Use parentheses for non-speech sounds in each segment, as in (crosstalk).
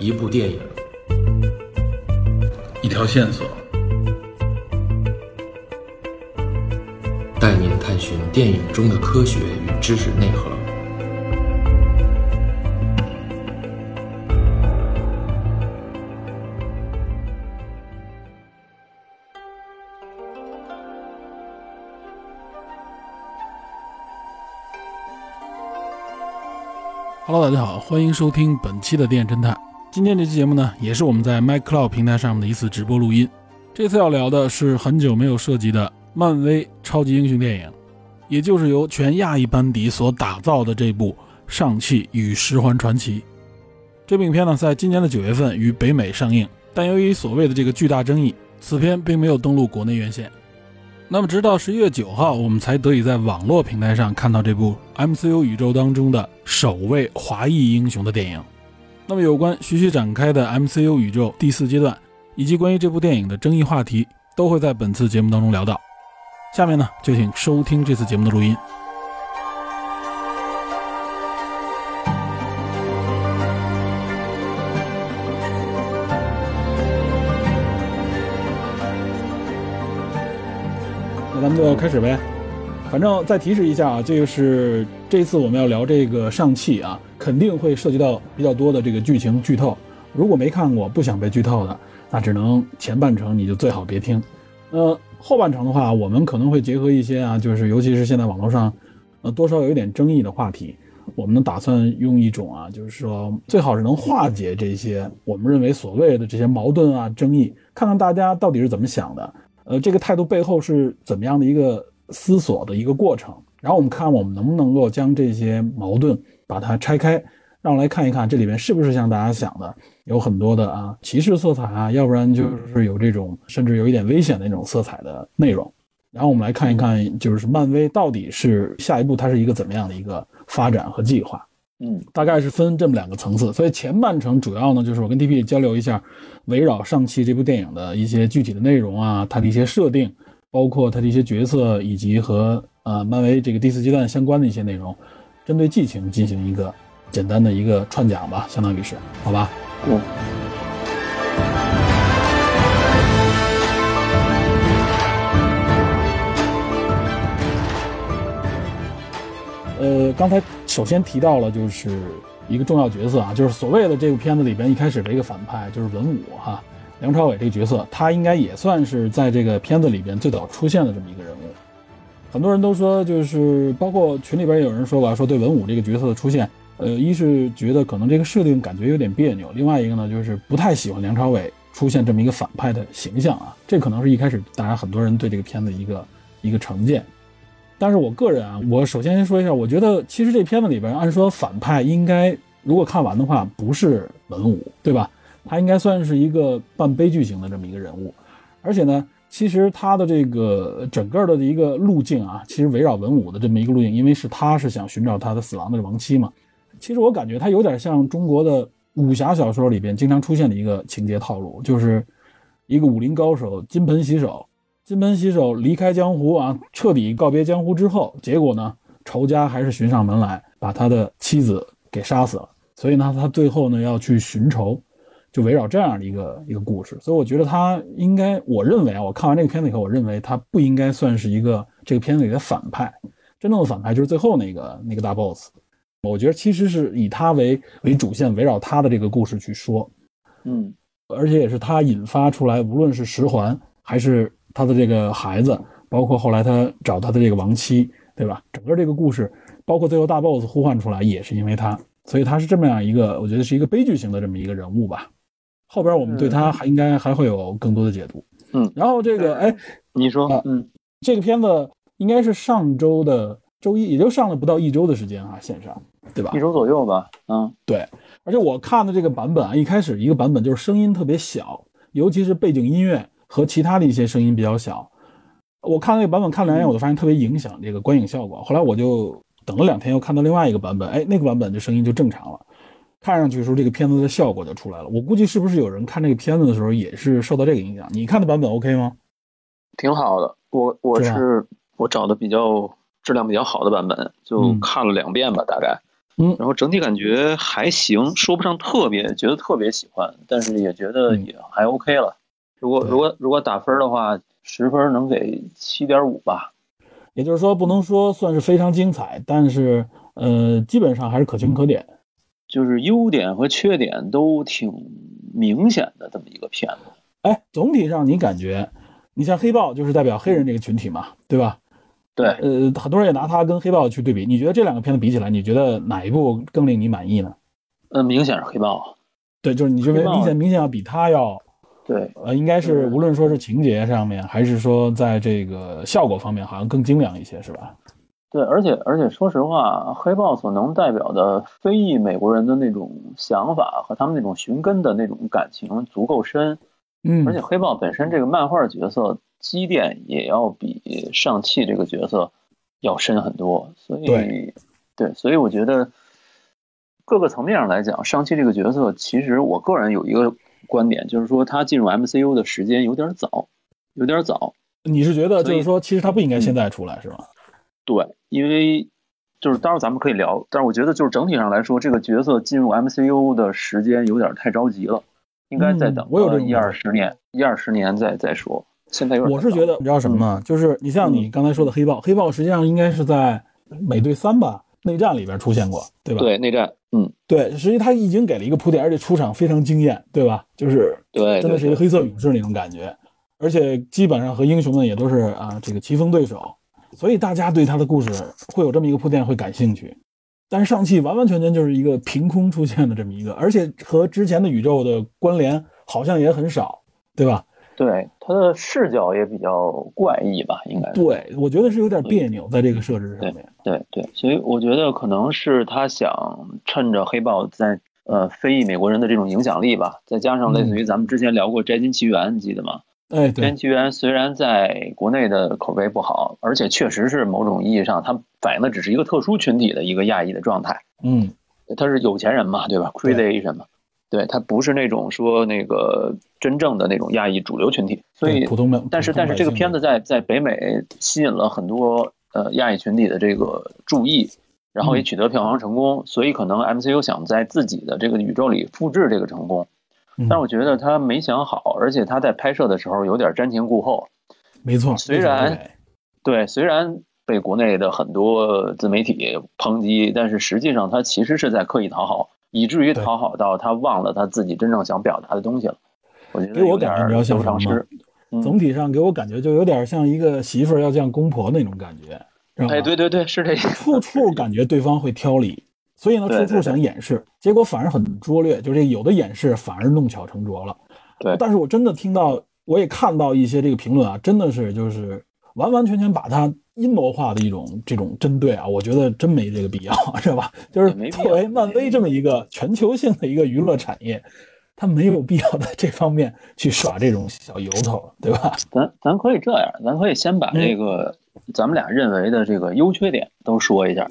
一部电影，一条线索，带您探寻电影中的科学与知识内核。Hello，大家好，欢迎收听本期的电影侦探。今天这期节目呢，也是我们在 MyCloud 平台上面的一次直播录音。这次要聊的是很久没有涉及的漫威超级英雄电影，也就是由全亚裔班底所打造的这部《上汽与十环传奇》。这部影片呢，在今年的九月份于北美上映，但由于所谓的这个巨大争议，此片并没有登陆国内院线。那么，直到十一月九号，我们才得以在网络平台上看到这部 MCU 宇宙当中的首位华裔英雄的电影。那么，有关徐徐展开的 MCU 宇宙第四阶段，以及关于这部电影的争议话题，都会在本次节目当中聊到。下面呢，就请收听这次节目的录音。那咱们就开始呗。反正再提示一下啊，这个是这次我们要聊这个上汽啊，肯定会涉及到比较多的这个剧情剧透。如果没看过不想被剧透的，那只能前半程你就最好别听。呃，后半程的话，我们可能会结合一些啊，就是尤其是现在网络上，呃，多少有一点争议的话题，我们打算用一种啊，就是说最好是能化解这些我们认为所谓的这些矛盾啊、争议，看看大家到底是怎么想的。呃，这个态度背后是怎么样的一个思索的一个过程？然后我们看我们能不能够将这些矛盾把它拆开，让我来看一看这里面是不是像大家想的有很多的啊歧视色彩啊，要不然就是有这种甚至有一点危险的那种色彩的内容。然后我们来看一看，就是漫威到底是下一步它是一个怎么样的一个发展和计划？嗯，大概是分这么两个层次。所以前半程主要呢就是我跟 TP 交流一下。围绕上期这部电影的一些具体的内容啊，它的一些设定，包括他的一些角色，以及和呃漫威这个第四阶段相关的一些内容，针对剧情进行一个简单的一个串讲吧，相当于是，好吧？嗯。呃，刚才首先提到了就是。一个重要角色啊，就是所谓的这部片子里边一开始的一个反派，就是文武哈，梁朝伟这个角色，他应该也算是在这个片子里边最早出现的这么一个人物。很多人都说，就是包括群里边有人说过，说对文武这个角色的出现，呃，一是觉得可能这个设定感觉有点别扭，另外一个呢，就是不太喜欢梁朝伟出现这么一个反派的形象啊。这可能是一开始大家很多人对这个片子一个一个成见。但是我个人啊，我首先先说一下，我觉得其实这片子里边，按说反派应该如果看完的话，不是文武，对吧？他应该算是一个半悲剧型的这么一个人物。而且呢，其实他的这个整个的一个路径啊，其实围绕文武的这么一个路径，因为是他是想寻找他的死亡的亡妻嘛。其实我感觉他有点像中国的武侠小说里边经常出现的一个情节套路，就是一个武林高手金盆洗手。金盆洗手，离开江湖啊，彻底告别江湖之后，结果呢，仇家还是寻上门来，把他的妻子给杀死了。所以呢，他最后呢要去寻仇，就围绕这样的一个一个故事。所以我觉得他应该，我认为啊，我看完这个片子以后，我认为他不应该算是一个这个片子里的反派，真正的反派就是最后那个那个大 boss。我觉得其实是以他为为主线，围绕他的这个故事去说，嗯，而且也是他引发出来，无论是十环还是。他的这个孩子，包括后来他找他的这个亡妻，对吧？整个这个故事，包括最后大 boss 呼唤出来，也是因为他，所以他是这么样一个，我觉得是一个悲剧型的这么一个人物吧。后边我们对他还应该还会有更多的解读。嗯，然后这个，哎，你说，嗯，这个片子应该是上周的周一，也就上了不到一周的时间啊，线上，对吧？一周左右吧。嗯，对。而且我看的这个版本啊，一开始一个版本就是声音特别小，尤其是背景音乐。和其他的一些声音比较小，我看那个版本看两眼，我就发现特别影响这个观影效果。后来我就等了两天，又看到另外一个版本，哎，那个版本就声音就正常了，看上去时候这个片子的效果就出来了。我估计是不是有人看这个片子的时候也是受到这个影响？你看的版本 OK 吗？挺好的，我我是我找的比较质量比较好的版本，就看了两遍吧，大概。嗯然后整体感觉还行，说不上特别觉得特别喜欢，但是也觉得嗯也还 OK 了。如果如果如果打分的话，十分能给七点五吧。也就是说，不能说算是非常精彩，但是呃，基本上还是可圈可点。就是优点和缺点都挺明显的这么一个片子。哎，总体上你感觉，你像黑豹就是代表黑人这个群体嘛，对吧？对，呃，很多人也拿它跟黑豹去对比，你觉得这两个片子比起来，你觉得哪一部更令你满意呢？嗯，明显是黑豹。对，就是你认为明显明显要比它要对，呃，应该是嗯无论说是情节上面，还是说在这个效果方面，好像更精良一些，是吧？对，而且而且说实话，黑豹所能代表的非裔美国人的那种想法和他们那种寻根的那种感情足够深，嗯，而且黑豹本身这个漫画角色积淀也要比上汽这个角色要深很多，所以对对所以我觉得各个层面上来讲，上汽这个角色其实我个人有一个观点，就是说他进入 MCU 的时间有点早，有点早。你是觉得就是说，其实他不应该现在出来，是吗？对，因为就是待会儿咱们可以聊，但是我觉得就是整体上来说，这个角色进入 MCU 的时间有点太着急了，应该再等嗯我有这个一二十年，一二十年再再说。现在有点我是觉得，你知道什么吗？就是你像你刚才说的黑豹，黑豹实际上应该是在美队三吧内战里边出现过，对吧？对内战，嗯，对，实际他已经给了一个铺垫，而且出场非常惊艳，对吧？就是对，真的是一个黑色勇士那种感觉，而且基本上和英雄们也都是啊这个棋逢对手，所以大家对他的故事会有这么一个铺垫会感兴趣。但是上汽完完全全就是一个凭空出现的这么一个，而且和之前的宇宙的关联好像也很少，对吧？对，他的视角也比较怪异吧，应该。对，我觉得是有点别扭在这个设置上面。对对，所以我觉得可能是他想趁着黑豹在呃非裔美国人的这种影响力吧，再加上类似于咱们之前聊过《摘金奇缘》，你记得吗？哎，《摘对金，奇缘》虽然在国内的口碑不好，而且确实是某种意义上，它反映的只是一个特殊群体的一个亚裔的状态。嗯，他是有钱人嘛，对吧？Crazy Asian 嘛，对他不是那种说那个真正的那种亚裔主流群体，所以普通的，但是但是这个片子在在北美吸引了很多呃亚裔群体的这个注意，然后也嗯取得票房成功，所以可能 MCU 想在自己的这个宇宙里复制这个成功，嗯但是我觉得他没想好，而且他在拍摄的时候有点瞻前顾后。没错，虽然对对，虽然被国内的很多自媒体抨击，但是实际上他其实是在刻意讨好，以至于讨好到他忘了他自己真正想表达的东西了。我觉得给我感觉比较像得不偿什么失。嗯总体上给我感觉就有点像一个媳妇儿要见公婆那种感觉？哎，对对对，是这意思。处处感觉对方会挑理，所以呢，处处想掩饰，结果反而很拙劣，就这有的掩饰反而弄巧成拙了。对但是我真的听到，我也看到一些这个评论啊，真的是就是完完全全把它阴谋化的一种这种针对啊，我觉得真没这个必要，(laughs) 是吧？就是作为漫威这么一个全球性的一个娱乐产业，它没有必要在这方面去耍这种小由头，对吧？咱咱可以这样，咱可以先把嗯这个咱们俩认为的这个优缺点都说一下。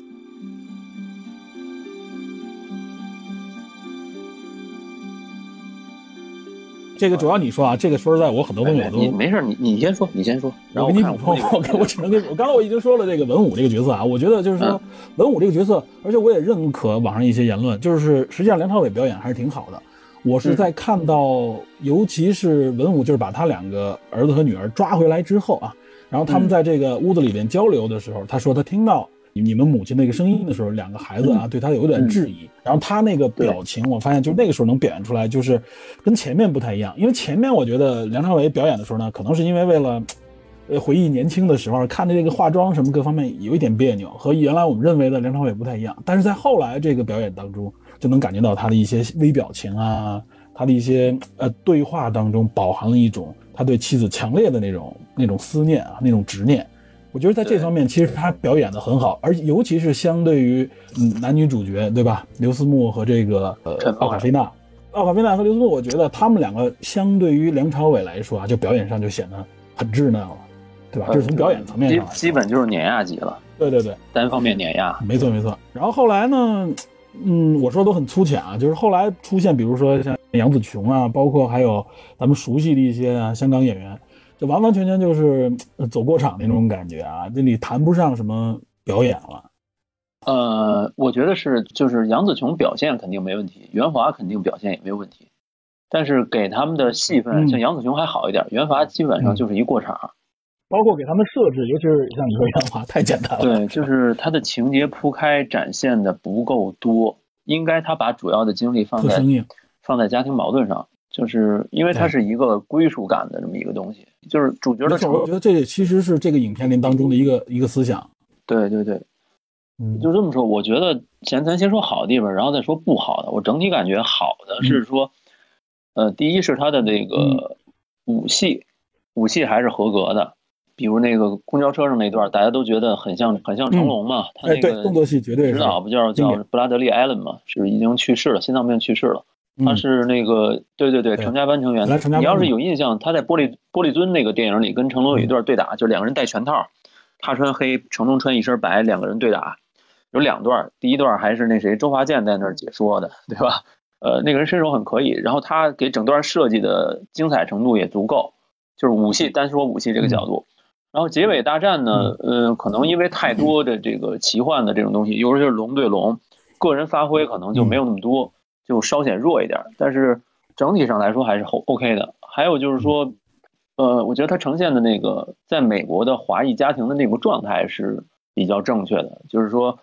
这个主要你说啊，这个说实在，我很多东西我都你没事，你你先说，你先说，然后我给你补充，我我我只能跟我刚才我已经说了这个文武这个角色啊，我觉得就是说嗯。文武这个角色，而且我也认可网上一些言论，就是实际上梁朝伟表演还是挺好的。我是在看到，尤其是文武就是把他两个儿子和女儿抓回来之后啊，然后他们嗯。在这个屋子里边交流的时候，他说他听到你们母亲那个声音的时候，两个孩子啊对他有点质疑，然后他那个表情，我发现就那个时候能表现出来，就是跟前面不太一样，因为前面我觉得梁朝伟表演的时候呢，可能是因为为了。呃，回忆年轻的时候，看着这个化妆什么各方面有一点别扭，和原来我们认为的梁朝伟不太一样。但是在后来这个表演当中，就能感觉到他的一些微表情啊，他的一些呃对话当中饱含了一种他对妻子强烈的那种那种思念啊，那种执念。我觉得在这方面，其实他表演的很好，而尤其是相对于嗯男女主角，对吧？刘思慕和这个呃奥卡菲娜，奥卡菲娜和刘思慕，我觉得他们两个相对于梁朝伟来说啊，就表演上就显得很稚嫩了，对吧？这是从表演层面基上基本就是碾压级了，对对对，单方面碾压。没错没错。然后后来呢，嗯，我说都很粗浅啊，就是后来出现，比如说像杨紫琼啊，包括还有咱们熟悉的一些啊香港演员，就完完全全就是呃走过场那种感觉啊，这里谈不上什么表演了。呃，我觉得是，就是杨紫琼表现肯定没问题，袁华肯定表现也没有问题，但是给他们的戏份，嗯像杨紫琼还好一点，袁华基本上就是一过场。包括给他们设置，尤其是像你说袁华，太简单了。对，就是他的情节铺开展现的不够多，应该他把主要的精力放在放在家庭矛盾上，就是因为它对是一个归属感的这么一个东西，就是主角的我觉得这也其实是这个影片里当中的一个一个思想。对对对，嗯，就这么说，我觉得先咱先说好的地方，然后再说不好的。我整体感觉好的是说，呃，第一是他的那个武戏，武戏还是合格的。比如那个公交车上那段，大家都觉得很像很像成龙嘛，他哎，那个，动作戏绝对指是导不叫叫布拉德利·艾伦嘛，是已经去世了，心脏病去世了。他嗯是那个对对对，对。成家班成员。你要是有印象，他在玻璃玻璃樽那个电影里跟成龙有一段对打，就两个人戴拳套，他穿黑，成龙穿一身白，两个人对打，有两段。第一段还是那谁周华健在那儿解说的，对吧？呃，那个人身手很可以，然后他给整段设计的精彩程度也足够，就是武戏单说武戏这个角度。然后结尾大战呢，呃，可能因为太多的这个奇幻的这种东西，尤其是龙对龙，个人发挥可能就没有那么多，就稍显弱一点。但是整体上来说还是 O OK 的。还有就是说，呃，我觉得它呈现的那个在美国的华裔家庭的那个状态是比较正确的，就是说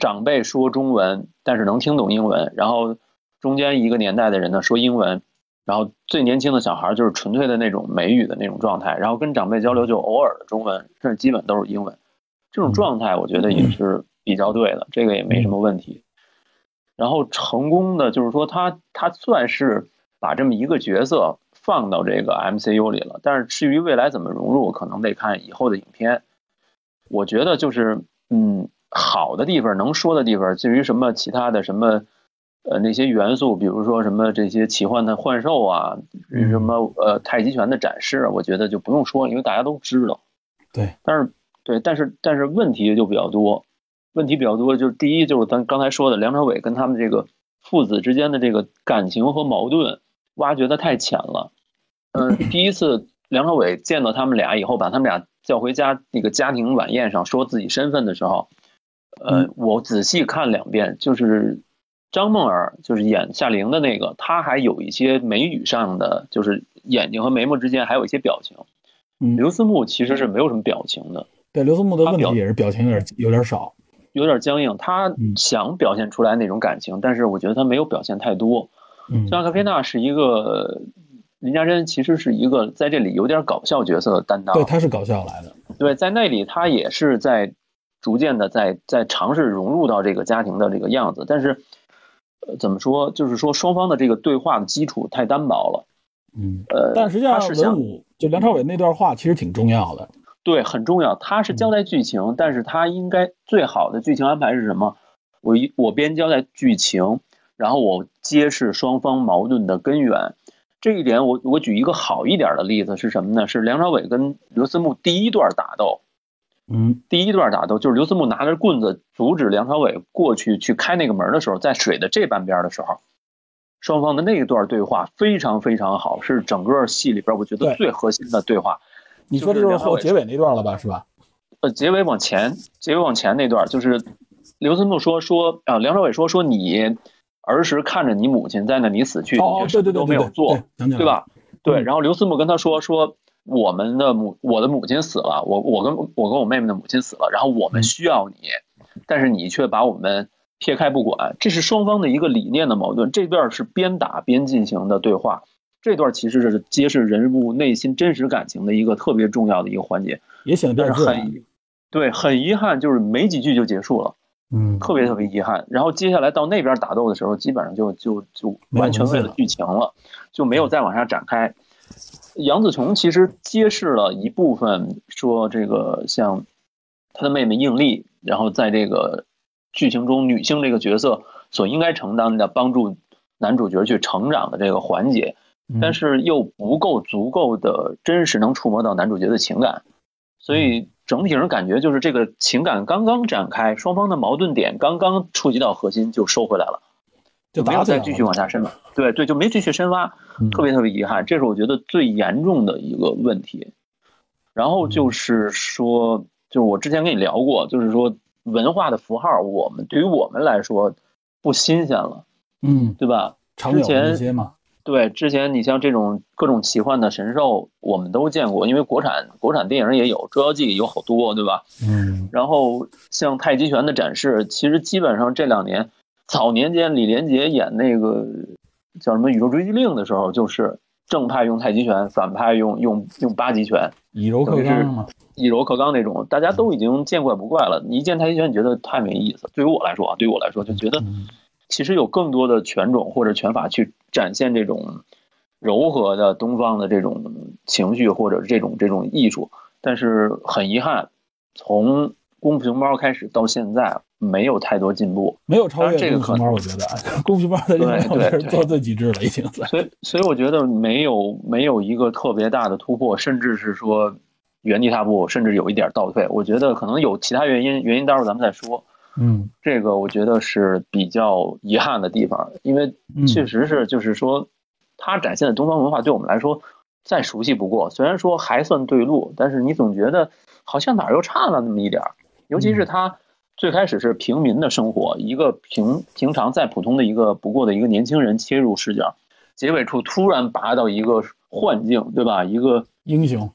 长辈说中文，但是能听懂英文，然后中间一个年代的人呢说英文，然后最年轻的小孩就是纯粹的那种美语的那种状态，然后跟长辈交流就偶尔的中文，甚至基本都是英文。这种状态我觉得也是比较对的，这个也没什么问题。然后成功的就是说他他算是把这么一个角色放到这个 MCU 里了，但是至于未来怎么融入，可能得看以后的影片。我觉得就是嗯，好的地方能说的地方，至于什么其他的什么。呃，那些元素，比如说什么这些奇幻的幻兽啊，什么呃太极拳的展示，我觉得就不用说，因为大家都知道。对，但是对，但是但是问题就比较多，问题比较多，就是第一就是咱刚才说的梁朝伟跟他们这个父子之间的这个感情和矛盾挖掘的太浅了。嗯，第一次梁朝伟见到他们俩以后，把他们俩叫回家那个家庭晚宴上说自己身份的时候，呃，我仔细看两遍，就是。张梦儿就是演夏玲的那个，她还有一些眉宇上的，就是眼睛和眉毛之间还有一些表情。嗯，刘思慕其实是没有什么表情的。对，刘思慕的问题也是表情有点有点少，有点僵硬。他想表现出来那种感情，但是我觉得他没有表现太多。嗯，像阿克菲娜是一个林家珍，其实是一个在这里有点搞笑角色的担当。对，他是搞笑来的。对，在那里他也是在逐渐的在在尝试融入到这个家庭的这个样子，但是。呃，怎么说？就是说双方的这个对话的基础太单薄了。嗯，呃，但实际上就梁朝伟那段话其实挺重要的。对，很重要。他是交代剧情，但是他应该最好的剧情安排是什么？我一我边交代剧情，然后我揭示双方矛盾的根源。这一点我，我我举一个好一点的例子是什么呢？是梁朝伟跟刘思慕第一段打斗。嗯，第一段打斗就是刘思慕拿着棍子阻止梁朝伟过去去开那个门的时候，在水的这半边的时候，双方的那一段对话非常非常好，是整个戏里边我觉得最核心的对话。你说这就是后结尾那段了吧？是吧？呃，结尾往前，结尾往前那段就是刘思慕说说啊，梁朝伟说说你儿时看着你母亲在那里死去，哦，对对对，都没有做，对吧？对，然后刘思慕跟他说说。我们的母，我的母亲死了，我我跟我跟我妹妹的母亲死了，然后我们需要你，但是你却把我们撇开不管，这是双方的一个理念的矛盾。这段是边打边进行的对话，这段其实是揭示人物内心真实感情的一个特别重要的一个环节，也显得很对，很遗憾，就是没几句就结束了，嗯，特别特别遗憾。然后接下来到那边打斗的时候，基本上就就就完全为了剧情了，就没有再往下展开。杨紫琼其实揭示了一部分，说这个像她的妹妹应丽，然后在这个剧情中女性这个角色所应该承担的帮助男主角去成长的这个环节，但是又不够足够的真实能触摸到男主角的情感，所以整体上感觉就是这个情感刚刚展开，双方的矛盾点刚刚触及到核心就收回来了。就没有再继续往下深了，对对，就没继续深挖，特别特别遗憾，这是我觉得最严重的一个问题。然后就是说，就是我之前跟你聊过，就是说文化的符号，我们对于我们来说不新鲜了，嗯，对吧？之前对，之前你像这种各种奇幻的神兽，我们都见过，因为国产国产电影也有，《捉妖记》有好多，对吧？嗯然后像太极拳的展示，其实基本上这两年，早年间李连杰演那个叫什么《宇宙追击令》的时候，就是正派用太极拳，反派用用用八极拳，以柔克刚嘛，以柔克刚那种，大家都已经见怪不怪了。你一见太极拳，你觉得太没意思。对于我来说啊，对于我来说就觉得嗯其实有更多的拳种或者拳法去展现这种柔和的东方的这种情绪或者这种这种艺术，但是很遗憾，从功夫熊猫开始到现在没有太多进步，没有超越这个可功夫熊猫，我觉得啊功夫熊猫在这方面对对是 (laughs) 做最极致了，已经。所以所以我觉得没有没有一个特别大的突破，甚至是说原地踏步，甚至有一点倒退。我觉得可能有其他原因，原因待会儿咱们再说。嗯这个我觉得是比较遗憾的地方，因为嗯，确实是就是说，它展现的东方文化对我们来说再熟悉不过。虽然说还算对路，但是你总觉得好像哪儿又差了那么一点儿。尤其是它最开始是平民的生活，一个平平常再普通的一个不过的一个年轻人切入视角，结尾处突然拔到一个幻境，对吧？一个英雄，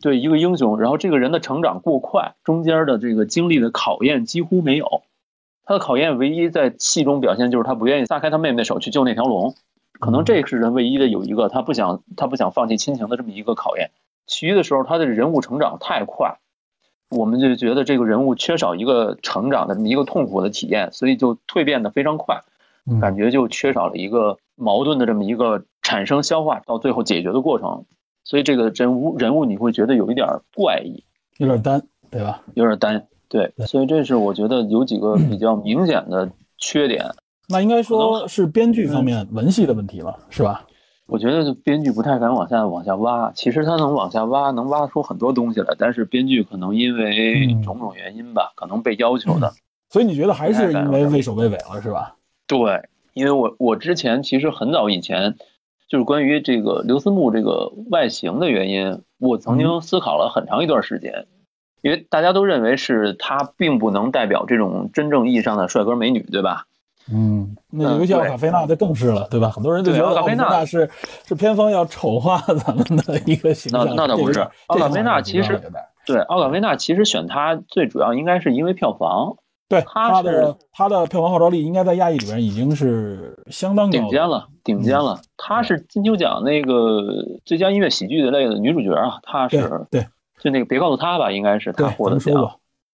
对一个英雄，然后这个人的成长过快，中间的这个经历的考验几乎没有。他的考验唯一在戏中表现就是他不愿意撒开他妹妹的手去救那条龙，可能这是人唯一的有一个他不想他不想放弃亲情的这么一个考验。其余的时候，他的人物成长太快，我们就觉得这个人物缺少一个成长的这么一个痛苦的体验，所以就蜕变的非常快，嗯感觉就缺少了一个矛盾的这么一个产生、消化到最后解决的过程。所以这个人物人物你会觉得有一点儿怪异，有点单，对吧？有点单。对，所以这是我觉得有几个比较明显的缺点。那应该说是编剧方面文戏的问题了，是吧？我觉得编剧不太敢往下往下挖，其实他能往下挖，能挖出很多东西来，但是编剧可能因为嗯种种原因吧，可能被要求的。所以你觉得还是因为畏首畏尾了，是吧？对，因为我我之前其实很早以前，就是关于这个刘思慕这个外形的原因，我曾经思考了很长一段时间，因为大家都认为是他并不能代表这种真正意义上的帅哥美女，对吧？嗯，那尤其奥卡菲娜就更是了，对吧？很多人就觉得奥卡菲娜娜是是偏方要丑化咱们的一个形象。那那倒不是奥卡菲娜其实对，奥卡菲娜其实选他最主要应该是因为票房对他他的是他的票房号召力应该在亚裔里边已经是相当顶尖了，顶尖了。她是金球奖那个最佳音乐喜剧的类的女主角啊，她是对就那个别告诉她吧，应该是对，她获得奖。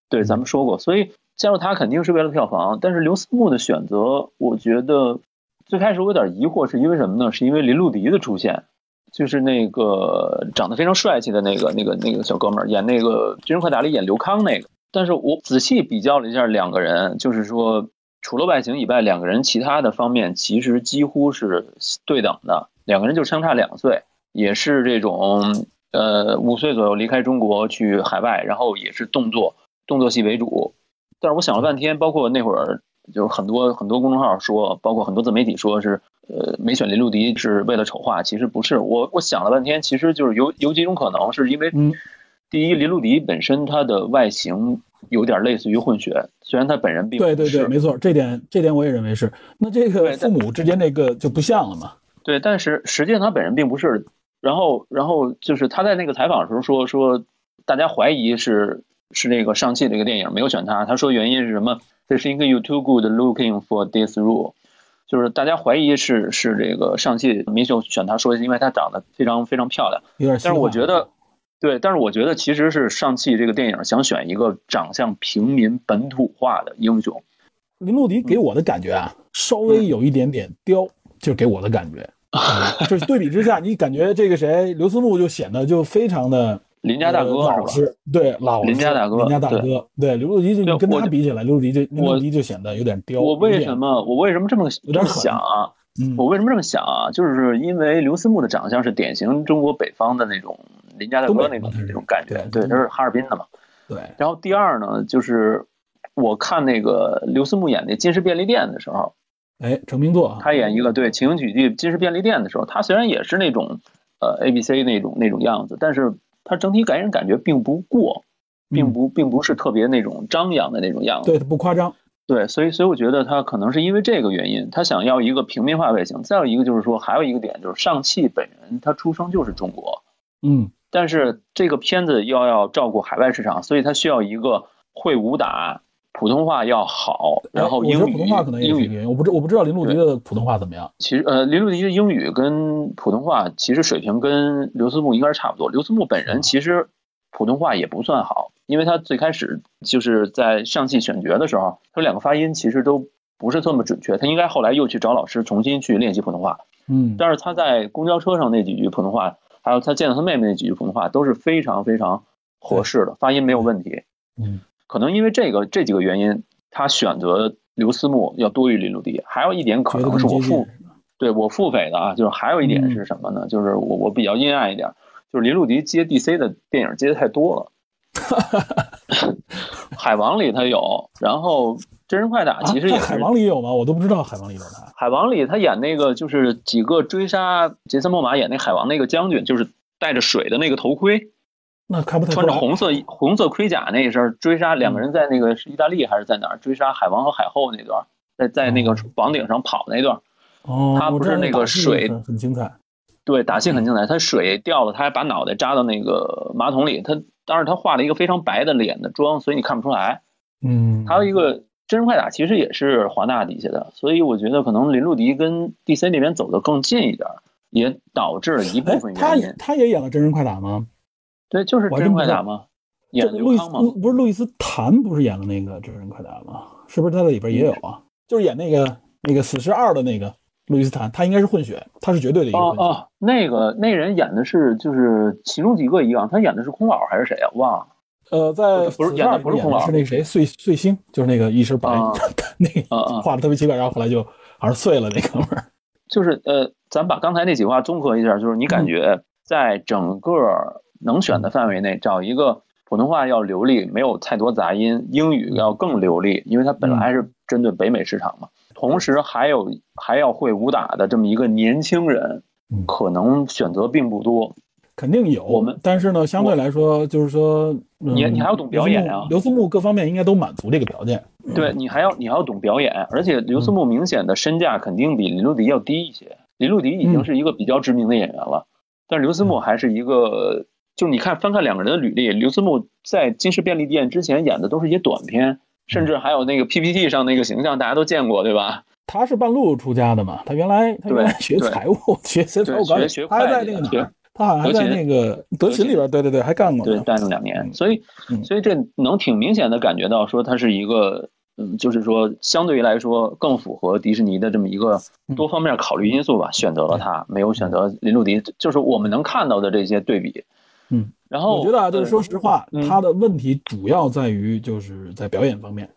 对，咱们说过，所以加入他肯定是为了票房。但是刘思慕的选择，我觉得最开始我有点疑惑，是因为什么呢？是因为林路迪的出现，就是那个长得非常帅气的那个那个那个小哥们儿，演那个《军人快打》里演刘康那个。但是我仔细比较了一下两个人，就是说除了外形以外，两个人其他的方面其实几乎是对等的，两个人就相差两岁，也是这种呃五岁左右离开中国去海外，然后也是动作动作戏为主。但是我想了半天，包括那会儿就是很多很多公众号说，包括很多自媒体说是呃没选林路迪是为了丑化，其实不是。我我想了半天，其实就是有有几种可能，是因为第一，林路迪本身他的外形有点类似于混血，虽然他本人并不对对对，没错，这点这点我也认为是。那这个父母之间那个就不像了嘛？对，但是实际上他本人并不是。然后，然后就是他在那个采访的时候说说，大家怀疑是是那个上汽这个电影没有选他。他说原因是什么？这是一个 you too good looking for this role，就是大家怀疑是是这个上汽没有选他，说因为他长得非常非常漂亮。有点。但是我觉得，对，但是我觉得其实是上汽这个电影想选一个长相平民本土化的英雄。林路迪给我的感觉啊，稍微有一点点刁，就是给我的感觉。(laughs) 嗯就是对比之下，你感觉这个谁刘思慕就显得就非常的邻家大哥呃老是吧？实，对老实邻家大哥邻家大哥，对刘路迪就跟他比起来，刘路迪就林迪就显得有点刁。我为什么我为什么这么这么有点想啊？嗯我为什么这么想啊？就是因为刘思慕的长相是典型中国北方的那种邻家大哥那种那种感觉，对对，他是哈尔滨的嘛。对然后第二呢，就是我看那个刘思慕演那《金氏便利店》的时候，哎成名作啊，他演一个对情景喜剧《金氏便利店》的时候，他虽然也是那种呃 A B C 那种那种样子，但是他整体给人感觉并不过，并不并不是特别那种张扬的那种样子。对，不夸张。对，所以所以我觉得他可能是因为这个原因，他想要一个平民化外形。再有一个就是说，还有一个点就是上汽本人他出生就是中国，嗯，但是这个片子又要照顾海外市场，所以他需要一个会武打、普通话要好，然后英语普通话可能英语。我不知我不知道林路迪的普通话怎么样。其实呃，林路迪的英语跟普通话其实水平跟刘思慕应该是差不多。刘思慕本人其实普通话也不算好，因为他最开始就是在上戏选角的时候，他两个发音其实都不是这么准确。他应该后来又去找老师重新去练习普通话。嗯，但是他在公交车上那几句普通话，还有他见到他妹妹那几句普通话，都是非常非常合适的，发音没有问题。嗯，可能因为这个这几个原因，他选择刘思慕要多于林路迪。还有一点可能是我父对我腹诽的啊，就是还有一点是什么呢？就是我我比较阴暗一点，就是林路迪接 DC 的电影接的太多了。(laughs) 海王里他有，然后真人快打其实也是、海王里有吗？我都不知道海王里有他。海王里他演那个就是几个追杀杰森·莫玛演那海王那个将军，就是带着水的那个头盔，那看不太。穿着红色红色盔甲那一身追杀两个人，在那个是意大利还是在哪儿追杀海王和海后那段，在在那个房顶上跑那段。哦，他不是那个水很精彩。对，打戏很精彩。他水掉了，他还把脑袋扎到那个马桶里。他当时他画了一个非常白的脸的妆，所以你看不出来。嗯，还有一个真人快打，其实也是华纳底下的，所以我觉得可能林路迪跟 DC 那边走得更近一点，也导致了一部分原因。他他也演了真人快打吗？对，就是真人快打吗？演刘康吗？不是路易斯谭不是演了那个真人快打吗？是不是他在里边也有啊？就是演那个那个死侍二的那个。路易斯坦，他应该是混血，他是绝对的一个混血。哦哦，那个那人演的是就是其中几个一样，他演的是空老还是谁啊？忘了。呃，在不是演的不是空老，是那个谁碎碎星，就是那个一身白，(laughs) 那个画的特别奇怪，然后后来就好像碎了那哥们儿。(laughs) 就是呃，咱把刚才那几句话综合一下，就是你感觉在整个能选的范围内，找一个普通话要流利，没有太多杂音，英语要更流利，因为它本来是针对北美市场嘛。同时还有还要会武打的这么一个年轻人，可能选择并不多，肯定有。我们但是呢，相对来说，就是说，你你还要懂表演啊。刘思慕各方面应该都满足这个条件。对你还要你还要懂表演，而且刘思慕明显的身价肯定比林路迪要低一些。林路迪已经是一个比较知名的演员了，但刘思慕还是一个，就是你看翻看两个人的履历，刘思慕在金氏便利店之前演的都是一些短片。甚至还有那个 PPT 上那个形象，大家都见过，对吧？他是半路出家的嘛？他原来他原来学财务，学学财务管理，他还在那个哪？他好像还在那个德勤里边，对对对，还干过，对，干了两年。所以，所以这能挺明显的感觉到，说他是一个，嗯，就是说相对于来说更符合迪士尼的这么一个多方面考虑因素吧，选择了他，没有选择林路迪，就是我们能看到的这些对比。嗯，然后我觉得啊，就是说实话，他的问题主要在于就是在表演方面，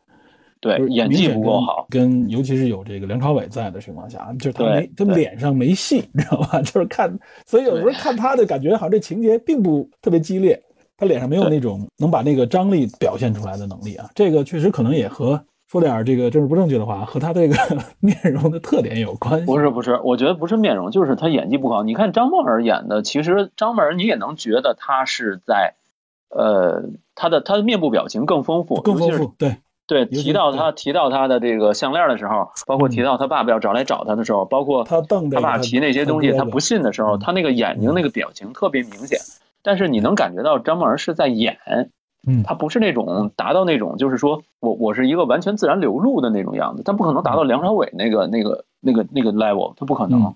对，演技不够好，跟尤其是有这个梁朝伟在的情况下，就是他没他脸上没戏，你知道吧？(laughs) 就是看，所以有时候看他的感觉，好像这情节并不特别激烈，他脸上没有那种能把那个张力表现出来的能力啊。这个确实可能也和。说点这个政治不正确的话，和他这个 (laughs) 面容的特点有关系。不是不是，我觉得不是面容，就是他演技不好。你看张梦儿演的，其实张梦儿你也能觉得他是在，呃，他的他的面部表情更丰富，更丰富。对对，提到他提到他的这个项链的时候，包括提到他爸爸要找来找他的时候，包括他瞪他爸提那些东西，他不信的时候，他那个眼睛那个表情特别明显。但是你能感觉到张梦儿是在演。嗯，他不是那种达到那种，就是说我我是一个完全自然流露的那种样子，他不可能达到梁朝伟那个那个那个那个 level，他不可能，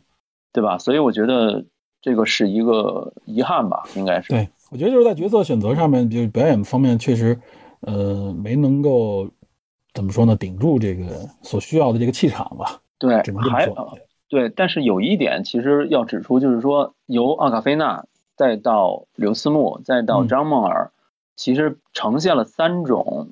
对吧？所以我觉得这个是一个遗憾吧，应该是。对，我觉得就是在角色选择上面，就是表演方面确实，呃，没能够怎么说呢，顶住这个所需要的这个气场吧。对，还对，但是有一点其实要指出，就是说由奥卡菲娜再到刘思慕再到张梦儿。其实呈现了三种，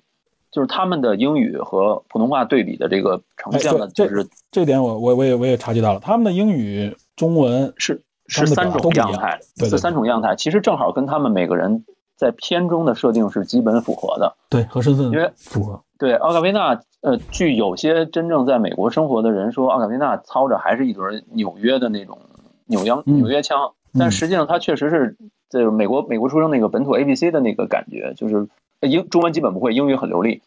就是他们的英语和普通话对比的这个呈现了，就是这点我我我也我也察觉到了，他们的英语、中文是是三种样态，是三种样态，其实正好跟他们每个人在片中的设定是基本符合的，对，和身份因为符合。对奥卡维纳，呃，据有些真正在美国生活的人说，奥卡维纳操着还是一轮纽约的那种纽央纽约腔，但实际上他确实是。就是美国美国出生那个本土 A B C 的那个感觉，就是英中文基本不会，英语很流利。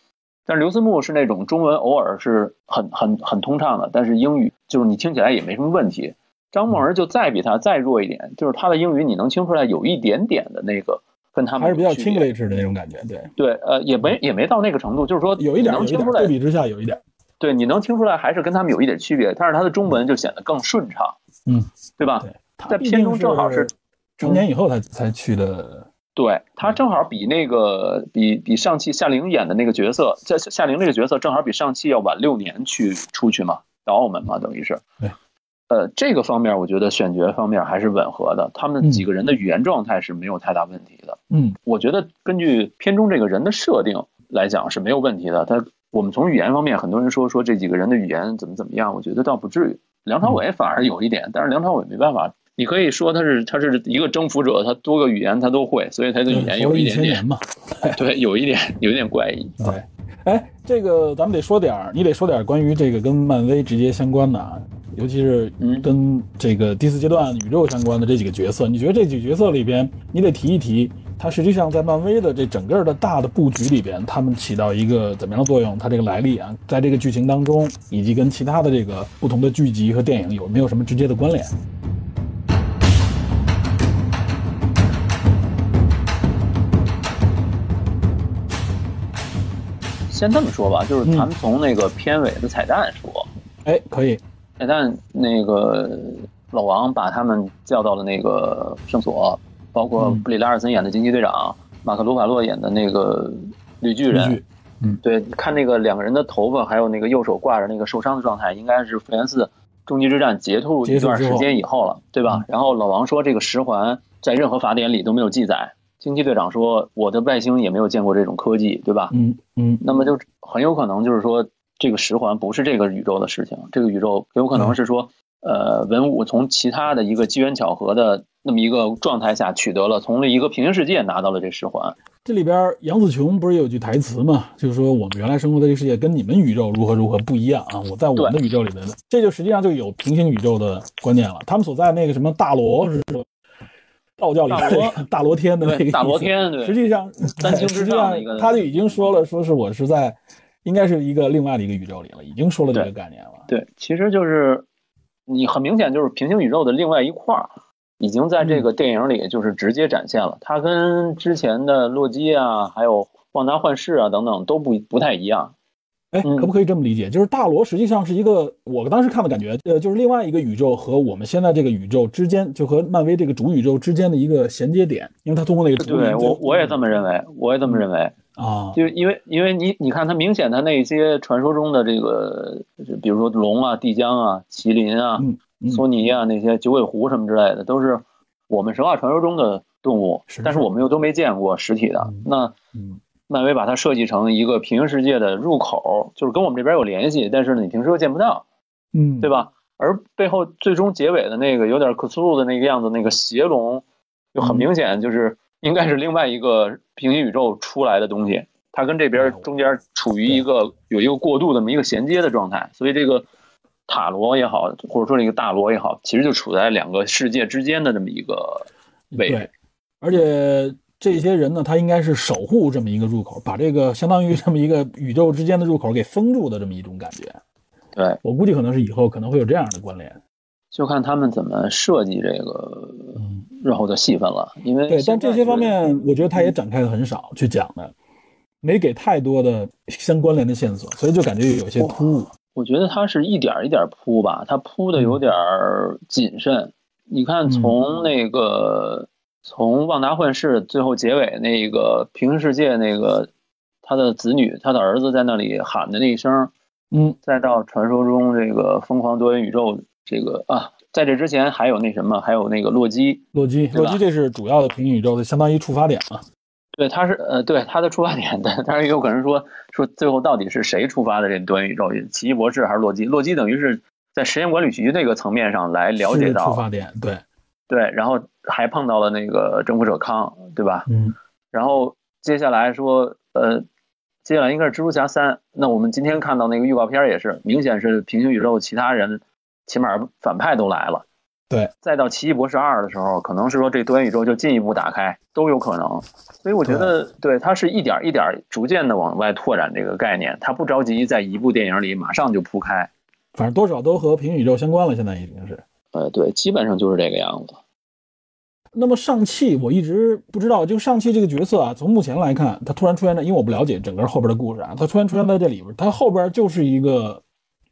但是刘思慕是那种中文偶尔是很很很通畅的，但是英语就是你听起来也没什么问题。张梦儿就再比他再弱一点，就是他的英语你能听出来有一点点的那个跟他们还是比较有区别 English 的那种感觉，对，对，呃，也没也没到那个程度，就是说有一点能听出来对，比之下有一点，对，你能听出来还是跟他们有一点区别，但是他的中文就显得更顺畅，嗯，对吧？对，在片中正好是成年以后才才去的，对他正好比那个比比上汽夏玲演的那个角色，夏夏玲这个角色正好比上汽要晚六年去出去嘛，到澳门嘛，等于是。对。呃，这个方面我觉得选角方面还是吻合的，他们几个人的语言状态是没有太大问题的。嗯，我觉得根据片中这个人的设定来讲是没有问题的。他我们从语言方面，很多人说说这几个人的语言怎么怎么样，我觉得倒不至于。梁朝伟反而有一点，但是梁朝伟没办法，你可以说他是他是一个征服者，他多个语言他都会，所以他的语言有一点点千年嘛，(laughs) 对，有一点有一点怪异。对，哎，这个咱们得说点儿，你得说点儿关于这个跟漫威直接相关的啊，尤其是嗯跟这个第四阶段宇宙相关的这几个角色，你觉得这几个角色里边，你得提一提，它实际上在漫威的这整个的大的布局里边，他们起到一个怎么样的作用？它这个来历啊，在这个剧情当中，以及跟其他的这个不同的剧集和电影有没有什么直接的关联？先这么说吧，就是咱们从那个片尾的彩蛋说，哎，可以，彩蛋那个老王把他们叫到了那个圣所，包括嗯。布里拉尔森演的惊奇队长，马克·鲁法洛演的那个绿巨人嗯对，看那个两个人的头发，还有那个右手挂着那个受伤的状态，应该是复联四终极之战结束一段时间以后了，对吧？然后老王说这个十环在任何法典里都没有记载，惊奇队长说我的外星也没有见过这种科技，对吧？嗯嗯那么就很有可能就是说，这个十环不是这个宇宙的事情，这个宇宙有可能是说，呃，文武从其他的一个机缘巧合的那么一个状态下取得了，从一个平行世界拿到了这十环。这里边杨紫琼不是有句台词嘛，就是说我们原来生活的这个世界跟你们宇宙如何如何不一样啊！我在我们的宇宙里面的，这就实际上就有平行宇宙的观念了。他们所在那个什么大罗是道教里大罗 (laughs) 大罗天的那个大罗天，对实，际上三清之实际上上的一个他就已经说了，说是我是在应该是一个另外的一个宇宙里了，已经说了这个概念了。对，其实就是你很明显就是平行宇宙的另外一块儿，已经在这个电影里就是直接展现了。它跟之前的洛基啊，还有旺达幻视啊等等都不不太一样。哎，嗯可不可以这么理解？就是大罗实际上是一个，我当时看的感觉，呃，就是另外一个宇宙和我们现在这个宇宙之间，就和漫威这个主宇宙之间的一个衔接点，因为它通过那个对我我也这么认为，我也这么认为。啊，就因为因为你你看，它明显它那些传说中的这个，就比如说龙啊、帝江啊、麒麟啊、嗯嗯索尼啊那些九尾狐什么之类的，都是我们神话传说中的动物，是但是我们又都没见过实体的。嗯那嗯漫威把它设计成一个平行世界的入口，就是跟我们这边有联系，但是呢，你平时又见不到，嗯，对？吧？而背后最终结尾的那个有点克苏鲁的那个样子，那个邪龙，就很明显就是应该是另外一个平行宇宙出来的东西，它跟这边中间处于一个有一个过渡的这么一个衔接的状态，所以这个塔罗也好，或者说这个大罗也好，其实就处在两个世界之间的这么一个位置。，而且这些人呢，他应该是守护这么一个入口，把这个相当于这么一个宇宙之间的入口给封住的这么一种感觉。对，我估计可能是以后可能会有这样的关联。就看他们怎么设计这个嗯，日后的戏份了，因为对，但这些方面，我觉得他也展开的很少去讲的，没给太多的相关联的线索，所以就感觉有些突兀。我觉得他是一点一点铺吧，他铺的有点谨慎。你看，从那个、从旺达幻视最后结尾那个平行世界那个他的子女他的儿子在那里喊的那一声，嗯，再到传说中这个疯狂多元宇宙这个啊，在这之前还有那什么，还有那个洛基，洛基，洛基这是主要的平行宇宙的相当于触发点嘛。对，他是呃，对他的出发点，但但是也有可能说说最后到底是谁出发的这多元宇宙？奇异博士还是洛基？洛基等于是在实验管理局那个层面上来了解到出发点，对，对，然后还碰到了那个征服者康，对吧？嗯然后接下来说，呃，接下来应该是蜘蛛侠三。那我们今天看到那个预告片也是，明显是平行宇宙其他人，起码反派都来了。对，再到奇异博士二的时候，可能是说这多元宇宙就进一步打开，都有可能。所以我觉得，对它是一点一点逐渐的往外拓展这个概念，它不着急在一部电影里马上就铺开。反正多少都和平行宇宙相关了，现在已经是。呃，对，基本上就是这个样子。那么上汽，我一直不知道，就上汽这个角色啊，从目前来看，他突然出现在，因为我不了解整个后边的故事啊，他突然出现在这里边，他后边就是一个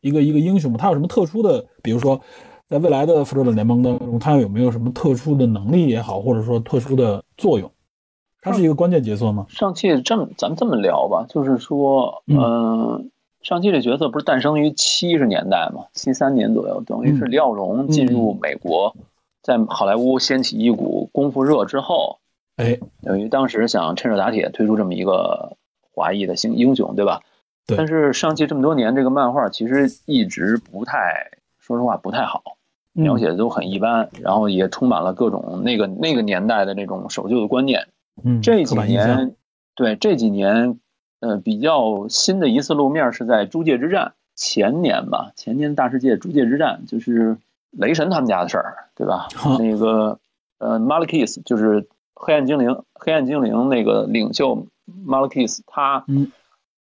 一个一个英雄嘛，他有什么特殊的？比如说，在未来的复仇者联盟当中，他有没有什么特殊的能力也好，或者说特殊的作用？他是一个关键角色吗？上汽这么，咱们这么聊吧，就是说，嗯，上汽这角色不是诞生于七十年代嘛，七三年左右，等于是李小龙进入美国。在好莱坞掀起一股功夫热之后，哎，等于当时想趁热打铁推出这么一个华裔的新英雄，对吧？对。但是上汽这么多年，这个漫画其实一直不太，说实话不太好，描写的都很一般，然后也充满了各种那个那个年代的那种守旧的观念。嗯。这几年，对这几年，呃，比较新的一次露面是在《诸界之战》前年吧，前年大世界《诸界之战》就是。雷神他们家的事儿，对吧？那个呃，Malekith 就是黑暗精灵，黑暗精灵那个领袖 Malekith，他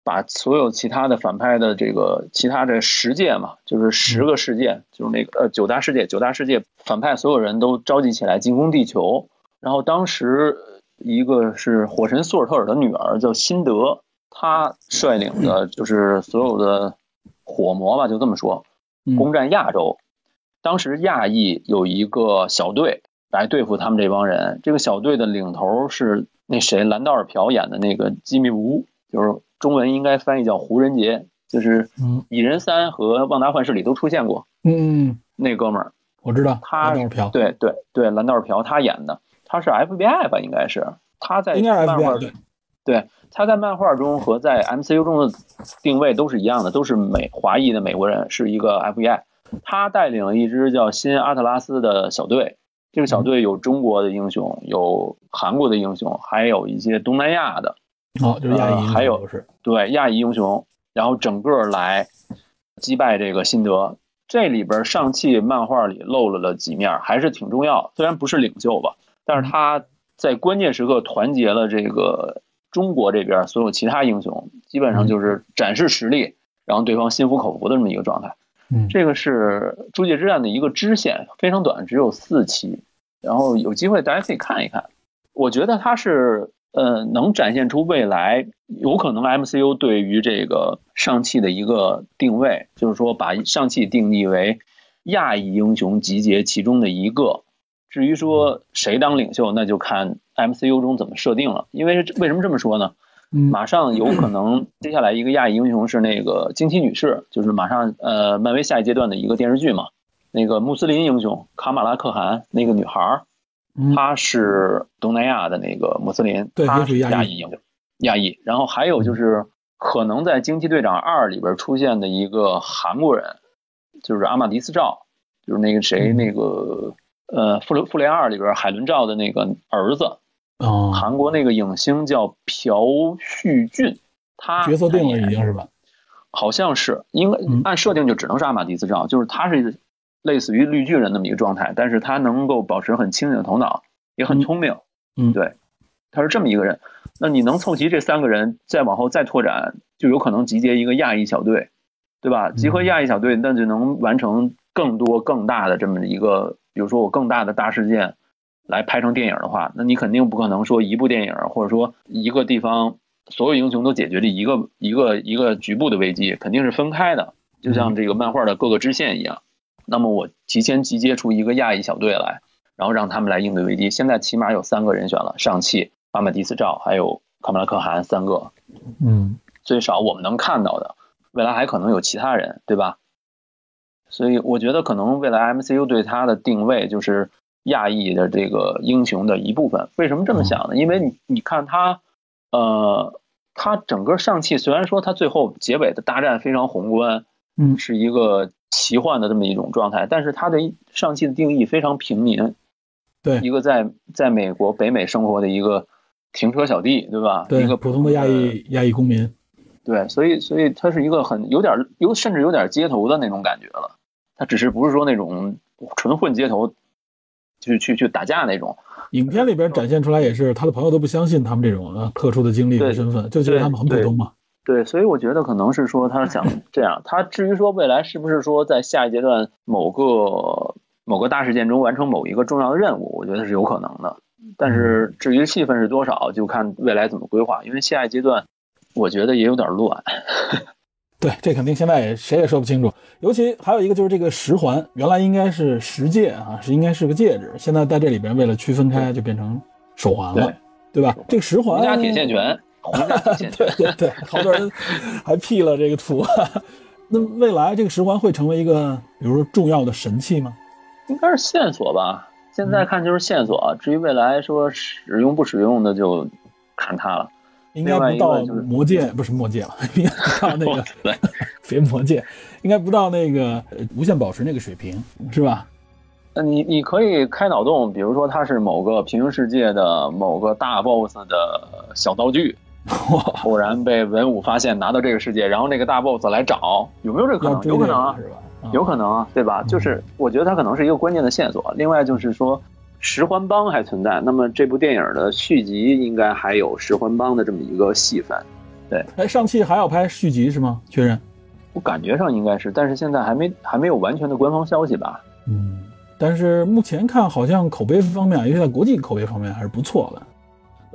把所有其他的反派的这个其他的十界嘛，就是十个世界，就是那个呃九大世界，九大世界反派所有人都召集起来进攻地球。然后当时一个是火神索尔特尔的女儿叫辛德，她率领的就是所有的火魔吧，就这么说，攻占亚洲。当时亚裔有一个小队来对付他们这帮人，这个小队的领头是那谁兰道尔朴演的那个基米乌，就是中文应该翻译叫胡仁杰，就是《蚁人三》和《旺达幻视》里都出现过。嗯，那哥们儿我知道，他对对对，兰道尔朴他演的，他是 FBI 吧？应该是他在漫画对他在漫画中和在 MCU 中的定位都是一样的，都是美华裔的美国人，是一个 FBI。他带领了一支叫新阿特拉斯的小队，这个小队有中国的英雄，有韩国的英雄，还有一些东南亚的，哦，就是亚裔，还有是对亚裔英雄，然后整个来击败这个辛德。这里边上汽漫画里露了了几面，还是挺重要。虽然不是领袖吧，但是他在关键时刻团结了这个中国这边所有其他英雄，基本上就是展示实力，然后对方心服口服的这么一个状态。嗯这个是《诸界之战》的一个支线，非常短，只有四期。然后有机会大家可以看一看。我觉得它是呃，能展现出未来有可能 MCU 对于这个上汽的一个定位，就是说把上汽定义为亚裔英雄集结其中的一个。至于说谁当领袖，那就看 MCU 中怎么设定了。因为为什么这么说呢？马上有可能，(clears throat) 接下来一个亚裔英雄是那个惊奇女士，就是马上呃，漫威下一阶段的一个电视剧嘛。那个穆斯林英雄卡马拉可汗那个女孩儿，她是东南亚的那个穆斯林，她是亚裔英雄，亚裔。然后还有就是可能在惊奇队长二里边出现的一个韩国人，就是阿玛迪斯赵，就是那个谁那个呃复联复联二里边海伦赵的那个儿子。哦，韩国那个影星叫朴叙俊，他角色定了已经是吧？好像是，应该按设定就只能是阿玛迪斯照，就是他是类似于绿巨人那么一个状态，但是他能够保持很清醒的头脑，也很聪明。嗯，对，他是这么一个人。那你能凑齐这三个人，再往后再拓展，就有可能集结一个亚裔小队，对吧？集合亚裔小队，那就能完成更多更大的这么一个，比如说我更大的大事件。来拍成电影的话，那你肯定不可能说一部电影，或者说一个地方所有英雄都解决了一个一个一个局部的危机，肯定是分开的，就像这个漫画的各个支线一样。那么我提前集结出一个亚裔小队来，然后让他们来应对危机。现在起码有三个人选了：上汽、阿玛迪斯赵，还有卡马拉克汗三个。嗯，最少我们能看到的，未来还可能有其他人，对吧？所以我觉得可能未来 MCU 对它的定位就是。亚裔的这个英雄的一部分，为什么这么想呢？因为你你看他，呃，他整个上汽虽然说他最后结尾的大战非常宏观，嗯，是一个奇幻的这么一种状态，但是他的上汽的定义非常平民，对，一个在在美国北美生活的一个停车小弟，对吧？对，一个普通的亚裔亚裔公民，对，所以所以他是一个很有点有甚至有点街头的那种感觉了，他只是不是说那种纯混街头。去去去打架那种。影片里边展现出来也是，他的朋友都不相信他们这种啊特殊的经历和对身份，就觉得他们很普通嘛。对，所以我觉得可能是说他想这样。他至于说未来是不是说在下一阶段某个某个大事件中完成某一个重要的任务，我觉得是有可能的。但是至于戏份是多少，就看未来怎么规划。因为下一阶段，我觉得也有点乱。对，这肯定现在也谁也说不清楚。尤其还有一个就是这个十环，原来应该是十戒啊，是应该是个戒指，现在在这里边为了区分开，就变成手环了，对吧？这个十环，洪家铁线拳，洪家铁线拳，对对，好多人还 P 了这个图。那未来这个十环会成为一个，比如说重要的神器吗？应该是线索吧。现在看就是线索，至于未来说使用不使用的，就看它了。应该不到魔戒，不是魔戒了，(laughs) (laughs) (laughs) 应该不到那个别魔戒，应该不到那个无限宝石那个水平，是吧？那你你可以开脑洞，比如说它是某个平行世界的某个大 boss 的小道具，偶然被文武发现拿到这个世界，然后那个大 boss 来找，有没有这个可能？有可能啊，是吧？有可能啊，对吧？就是我觉得它可能是一个关键的线索。另外就是说。十环帮还存在，那么这部电影的续集应该还有十环帮的这么一个戏份。对，哎，上汽还要拍续集是吗？确认？我感觉上应该是，但是现在还没还没有完全的官方消息吧。嗯，但是目前看好像口碑方面，尤其在国际口碑方面还是不错的。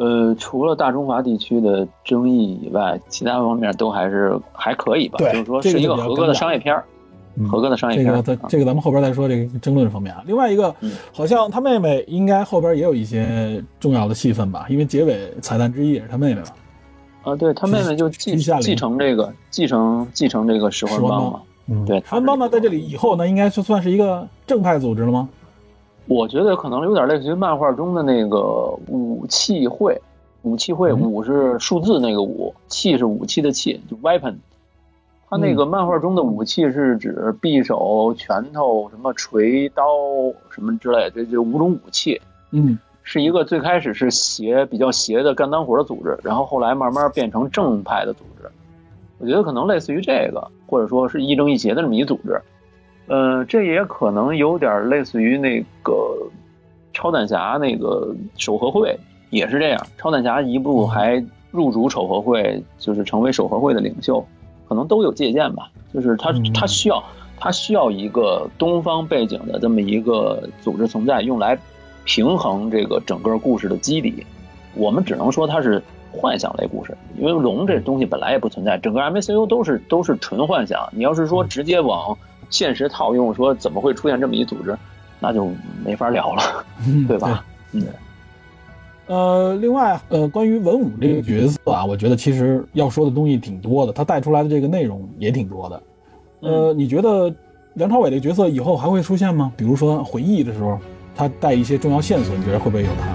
呃，除了大中华地区的争议以外，其他方面都还是还可以吧。就是说是一个合格的商业片儿。合格的商业片，这个咱这个咱们后边再说这个争论方面啊。另外一个，好像他妹妹应该后边也有一些重要的戏份吧？因为结尾彩蛋之一也是他妹妹吧。啊，对他妹妹就继继承这个继承继承这个石环帮嘛。嗯，对。石环帮呢，在这里以后呢，应该就算是一个正派组织了吗？我觉得可能有点类似于漫画中的那个武器会，武器会武是数字那个武，器是武器的器，就 weapon。他那个漫画中的武器是指匕首、拳头、什么锤、刀什么之类，这这五种武器。嗯，是一个最开始是邪比较邪的干脏活的组织，然后后来慢慢变成正派的组织。我觉得可能类似于这个，或者说是亦正亦邪的这么一组织。呃，这也可能有点类似于那个超胆侠那个守和会，也是这样。超胆侠一部还入主守和会，就是成为守和会的领袖。可能都有借鉴吧，就是它它需要它需要一个东方背景的这么一个组织存在，用来平衡这个整个故事的基底。我们只能说它是幻想类故事，因为龙这东西本来也不存在，整个 MCU 都是都是纯幻想。你要是说直接往现实套用，说怎么会出现这么一组织，那就没法聊了，对吧？嗯。呃，另外，呃，关于文武这个角色啊，我觉得其实要说的东西挺多的，他带出来的这个内容也挺多的。呃，你觉得梁朝伟这个角色以后还会出现吗？比如说回忆的时候，他带一些重要线索，你觉得会不会有他？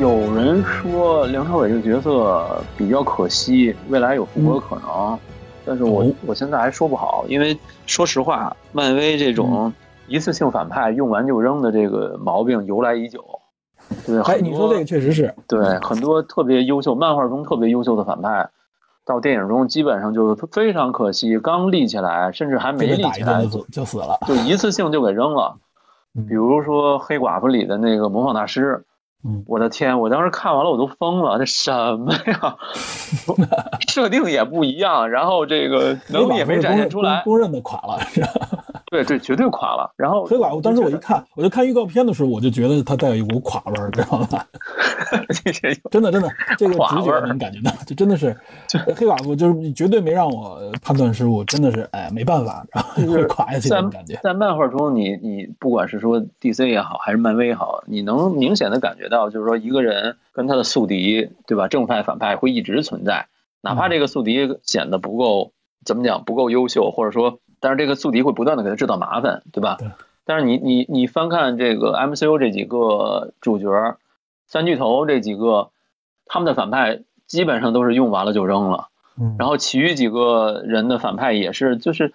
有人说梁朝伟这个角色比较可惜，未来有复活可能。但是我我现在还说不好，因为说实话，漫威这种一次性反派用完就扔的这个毛病由来已久。对，哎，你说这个确实是对很多特别优秀漫画中特别优秀的反派，到电影中基本上就是非常可惜，刚立起来，甚至还没立起来就死了，就一次性就给扔了。比如说黑寡妇里的那个模仿大师。我的天！我当时看完了，我都疯了。这什么呀？(laughs) 设定也不一样，然后这个能力也没展现出来，公认的垮了。对 (laughs) 对，绝对垮了。然后黑寡妇，当时我一看，我就看预告片的时候，我就觉得它带有一股垮味儿，知道吧？(laughs) 真的真的，这个直觉能感觉到，就真的是黑寡妇，就是绝对没让我判断失误，真的是哎，没办法，然后会垮下去那种感觉。在漫画中，你你不管是说 DC 也好，还是漫威也好，你能明显的感觉到，就是说一个人跟他的宿敌，对吧？正派反派会一直存在，哪怕这个宿敌显得不够怎么讲，不够优秀，或者说。但是这个宿敌会不断的给他制造麻烦，对吧？对。但是你你你翻看这个 MCU 这几个主角，三巨头这几个，他们的反派基本上都是用完了就扔了。嗯。然后其余几个人的反派也是，就是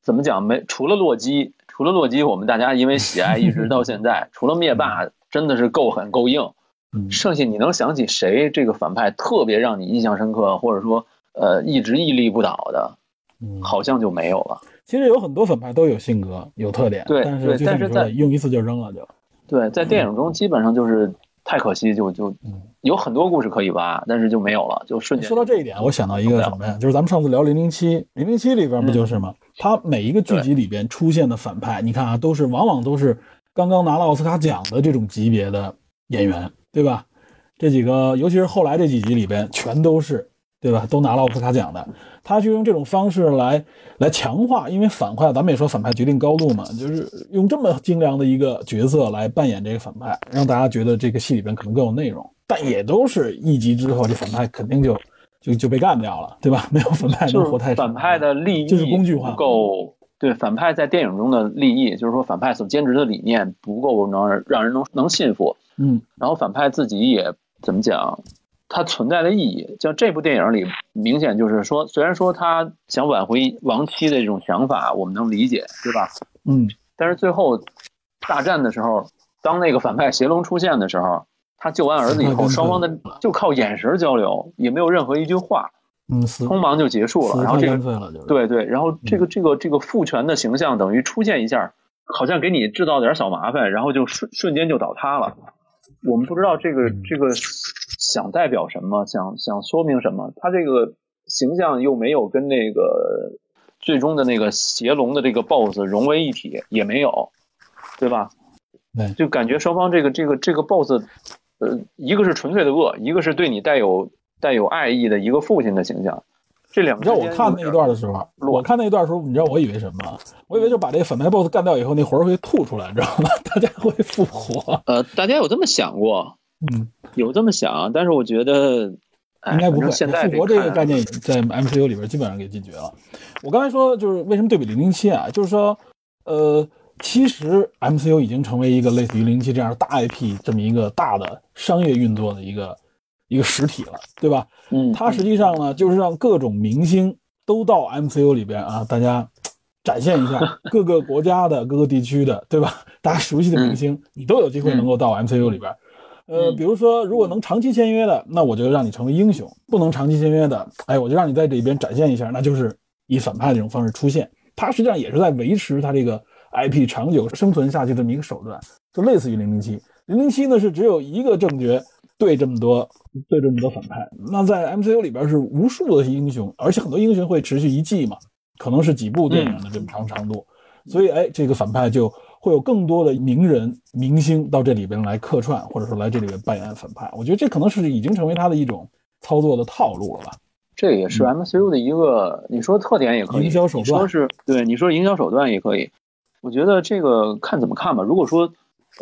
怎么讲没？除了洛基，除了洛基，我们大家因为喜爱一直到现在，(laughs) 除了灭霸真的是够狠够硬。嗯。剩下你能想起谁这个反派特别让你印象深刻，或者说？呃一直屹立不倒的，嗯，好像就没有了。其实有很多反派都有性格、有特点，对但是但是在用一次就扔了就。对，在电影中基本上就是太可惜，就就嗯有很多故事可以挖，但是就没有了，就瞬间说到这一点，我想到一个什么呀？就是咱们上次聊《零零七》，《零零七》里边不就是吗？它每一个剧集里边出现的反派，你看啊，都是往往都是刚刚拿了奥斯卡奖的这种级别的演员，对吧？这几个，尤其是后来这几集里边，全都是，对吧？都拿了奥斯卡奖的。他就用这种方式来来强化，因为反派，咱们也说反派决定高度嘛，就是用这么精良的一个角色来扮演这个反派，让大家觉得这个戏里边可能更有内容。但也都是一集之后，这反派肯定就就就被干掉了，对吧？没有反派能活太长。反派的利益就是工具化不够。对反派在电影中的利益，就是说反派所坚持的理念不够能让人能能信服，嗯。然后反派自己也怎么讲，他存在的意义，像这部电影里明显就是说，虽然说他想挽回亡妻的这种想法，我们能理解，对吧？嗯。但是最后大战的时候，当那个反派邪龙出现的时候，他救完儿子以后，双方的就靠眼神交流，也没有任何一句话，嗯，匆忙就结束了。然后这个。对对，然后这个这个这个父权的形象等于出现一下，好像给你制造点小麻烦，然后就瞬瞬间就倒塌了。我们不知道这个这个想代表什么，想想说明什么。他这个形象又没有跟那个最终的那个邪龙的这个 BOSS 融为一体，也没有，对吧？对就感觉双方这个这个这个 BOSS，呃，一个是纯粹的恶，一个是对你带有带有爱意的一个父亲的形象。这两你知道我看那一段的时候，我看那一段的时候，你知道我以为什么吗？我以为就把这个反派 BOSS 干掉以后，那魂会吐出来，你知道吗？(laughs) 大家会复活。呃，大家有这么想过，嗯，有这么想，但是我觉得，哎应该不会。现在复活这个概念在 MCU 里边基本上给禁绝了。我刚才说就是为什么对比零零七啊，就是说，呃，其实 MCU 已经成为一个类似于零零七这样大 IP 这么一个大的商业运作的一个一个实体了，对吧？嗯，它实际上呢，就是让各种明星都到 MCU 里边啊，大家展现一下 (laughs) 各个国家的、各个地区的，对吧？(laughs) 大家熟悉的明星，你都有机会能够到 MCU 里边。呃，嗯比如说，如果能长期签约的，那我就让你成为英雄；不能长期签约的，哎，我就让你在这边展现一下，那就是以反派这种方式出现。它实际上也是在维持它这个 IP 长久生存下去这么一个手段，就类似于零零七。零零七呢是只有一个正角对这么多对这么多反派，那在 MCU 里边是无数的英雄，而且很多英雄会持续一季嘛，可能是几部电影的这么长长度，所以哎，这个反派就会有更多的名人明星到这里边来客串，或者说来这里边扮演反派。我觉得这可能是已经成为他的一种操作的套路了吧。这也是 MCU 的一个，你说特点也可以，嗯营销手段是对，你说营销手段也可以。我觉得这个看怎么看吧。如果说，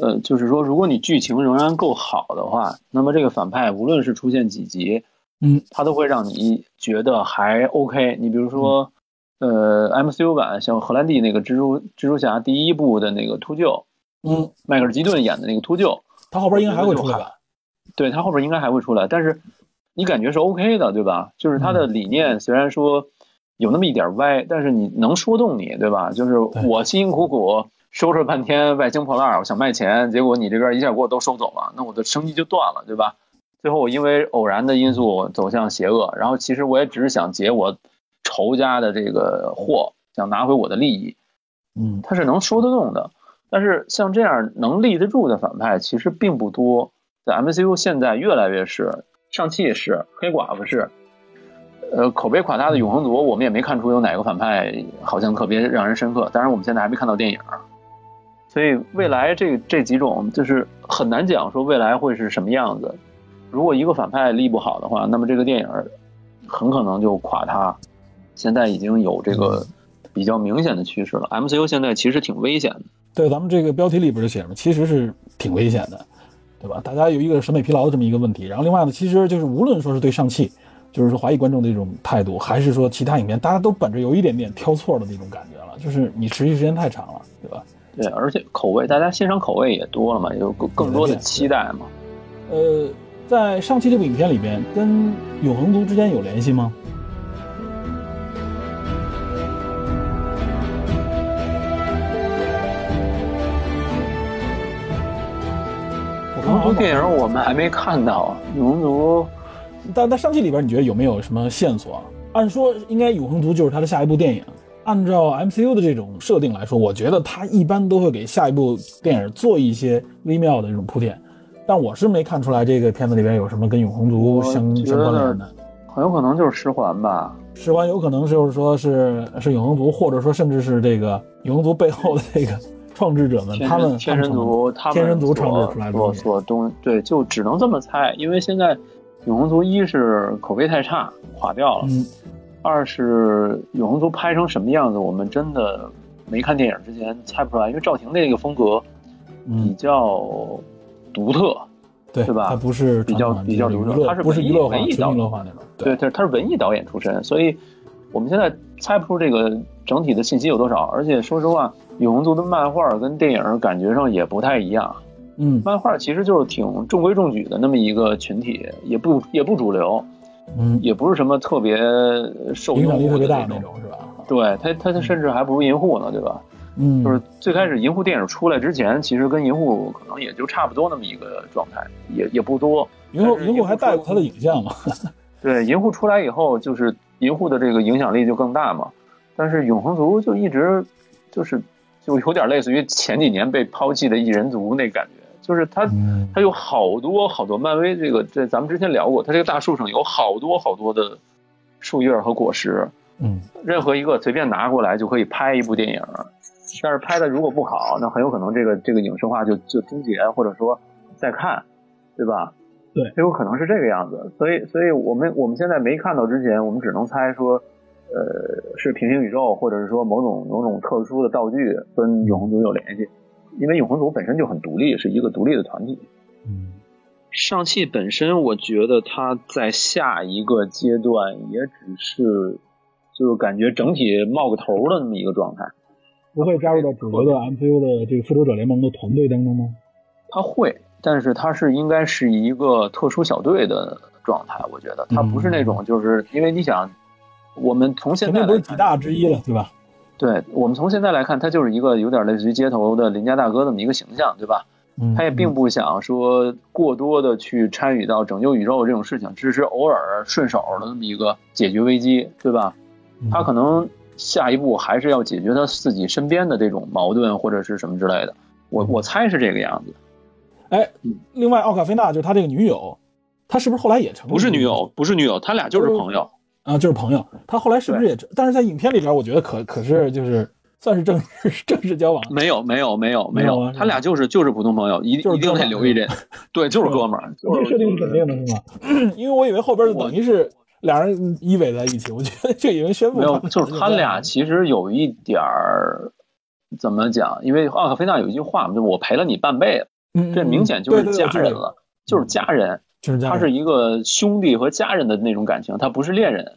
呃，就是说，如果你剧情仍然够好的话，那么这个反派无论是出现几集，嗯，他都会让你觉得还 OK。你比如说，呃，MCU 版像荷兰弟那个蜘蛛蜘蛛侠第一部的那个秃鹫，嗯，迈克尔基顿演的那个秃鹫，他后边应该还会出来吧？对他后边应该还会出来，但是你感觉是 OK 的，对吧？就是他的理念虽然说有那么一点歪，但是你能说动你，对吧？就是我辛辛苦苦收拾半天外星破烂，我想卖钱，结果你这边一下给我都收走了，那我的生意就断了，对吧？最后我因为偶然的因素走向邪恶，然后其实我也只是想劫我仇家的这个货，想拿回我的利益，嗯，他是能说得动的。但是像这样能立得住的反派其实并不多，在 MCU 现在越来越是，上汽是，黑寡妇是，呃，口碑垮塌的永恒族，我们也没看出有哪个反派好像特别让人深刻。当然，我们现在还没看到电影，所以未来这这几种就是很难讲说未来会是什么样子。如果一个反派立不好的话，那么这个电影很可能就垮塌。现在已经有这个比较明显的趋势了。MCU 现在其实挺危险的。对，咱们这个标题里边就写着，其实是挺危险的，对吧？大家有一个审美疲劳的这么一个问题。然后另外呢，其实就是无论说是对上汽，就是说华裔观众的一种态度，还是说其他影片，大家都本着有一点点挑错的那种感觉了，就是你持续时间太长了，对吧？对，而且口味，大家欣赏口味也多了嘛，有更更多的期待嘛。呃，在上期这部影片里边，跟永恒族之间有联系吗？永恒族电影我们还没看到，永恒族，但在上期里边，你觉得有没有什么线索？按说应该永恒族就是他的下一部电影。按照 MCU 的这种设定来说，我觉得他一般都会给下一部电影做一些微妙的这种铺垫。但我是没看出来这个片子里边有什么跟永恒族相相关联的。很有可能就是十环吧。十环有可能就是说是是永恒族，或者说甚至是这个永恒族背后的这个创制者们，他们天神族，他们天神族创制出来的东对，就只能这么猜，因为现在永恒族一是口碑太差，垮掉了。嗯。二是永恒族拍成什么样子，我们真的没看电影之前猜不出来，因为赵婷那个风格比较独特，对对吧？他不是比较比较独特，他是不是娱乐文艺导那种，对对，他是文艺导演出身，所以我们现在猜不出这个整体的信息有多少。而且说实话，永恒族的漫画跟电影感觉上也不太一样。嗯，漫画其实就是挺中规中矩的那么一个群体，也不也不主流。嗯，也不是什么特别受影响力特别大那种，是吧？对他，他他甚至还不如银护呢，对吧？嗯，就是最开始银护电影出来之前，其实跟银护可能也就差不多那么一个状态，也也不多。银护银护还带过他的影像嘛？(laughs) 对，银护出来以后，就是银护的这个影响力就更大嘛。但是永恒族就一直就是就有点类似于前几年被抛弃的异人族那感觉。就是它，它有好多好多漫威这个，这咱们之前聊过，它这个大树上有好多好多的树叶和果实，嗯，任何一个随便拿过来就可以拍一部电影，但是拍的如果不好，那很有可能这个这个影视化就就终结，或者说再看，对吧？对，有可能是这个样子，所以，所以我们我们现在没看到之前，我们只能猜说，呃，是平行宇宙，或者是说某种某种特殊的道具跟永恒族有联系。因为永恒族本身就很独立，是一个独立的团体。嗯，上汽本身，我觉得它在下一个阶段也只是，就是感觉整体冒个头的那么一个状态。不会加入到主流的 MCU 的这个复仇者联盟的团队当中吗？他会，但是他是应该是一个特殊小队的状态。我觉得他不是那种，就是因为你想，我们从现在不是几大之一了，对吧？对我们从现在来看，他就是一个有点类似于街头的邻家大哥这么一个形象，对吧？他也并不想说过多的去参与到拯救宇宙这种事情，只是偶尔顺手的那么一个解决危机，对吧？他可能下一步还是要解决他自己身边的这种矛盾或者是什么之类的。我我猜是这个样子。哎，另外奥卡菲娜就是他这个女友，他是不是后来也成？不是女友，不是女友，他俩就是朋友。啊，就是朋友，他后来是不是也？但是在影片里边，我觉得可可是就是算是正 (laughs) 正式交往。没有，没有，没有，没有，他俩就是就是普通朋友，一一定得留意这。(laughs) 对，就是哥们儿。这设定是肯定的，是吗？(clears throat) 因为我以为后边等于是俩人依偎在一起，我觉得这以为宣布没有，就是他俩其实有一点儿怎么讲？因为奥克菲娜有一句话嘛，就我陪了你半辈子，这明显就是家人了，就是家人。他是一个兄弟和家人的那种感情，他不是恋人。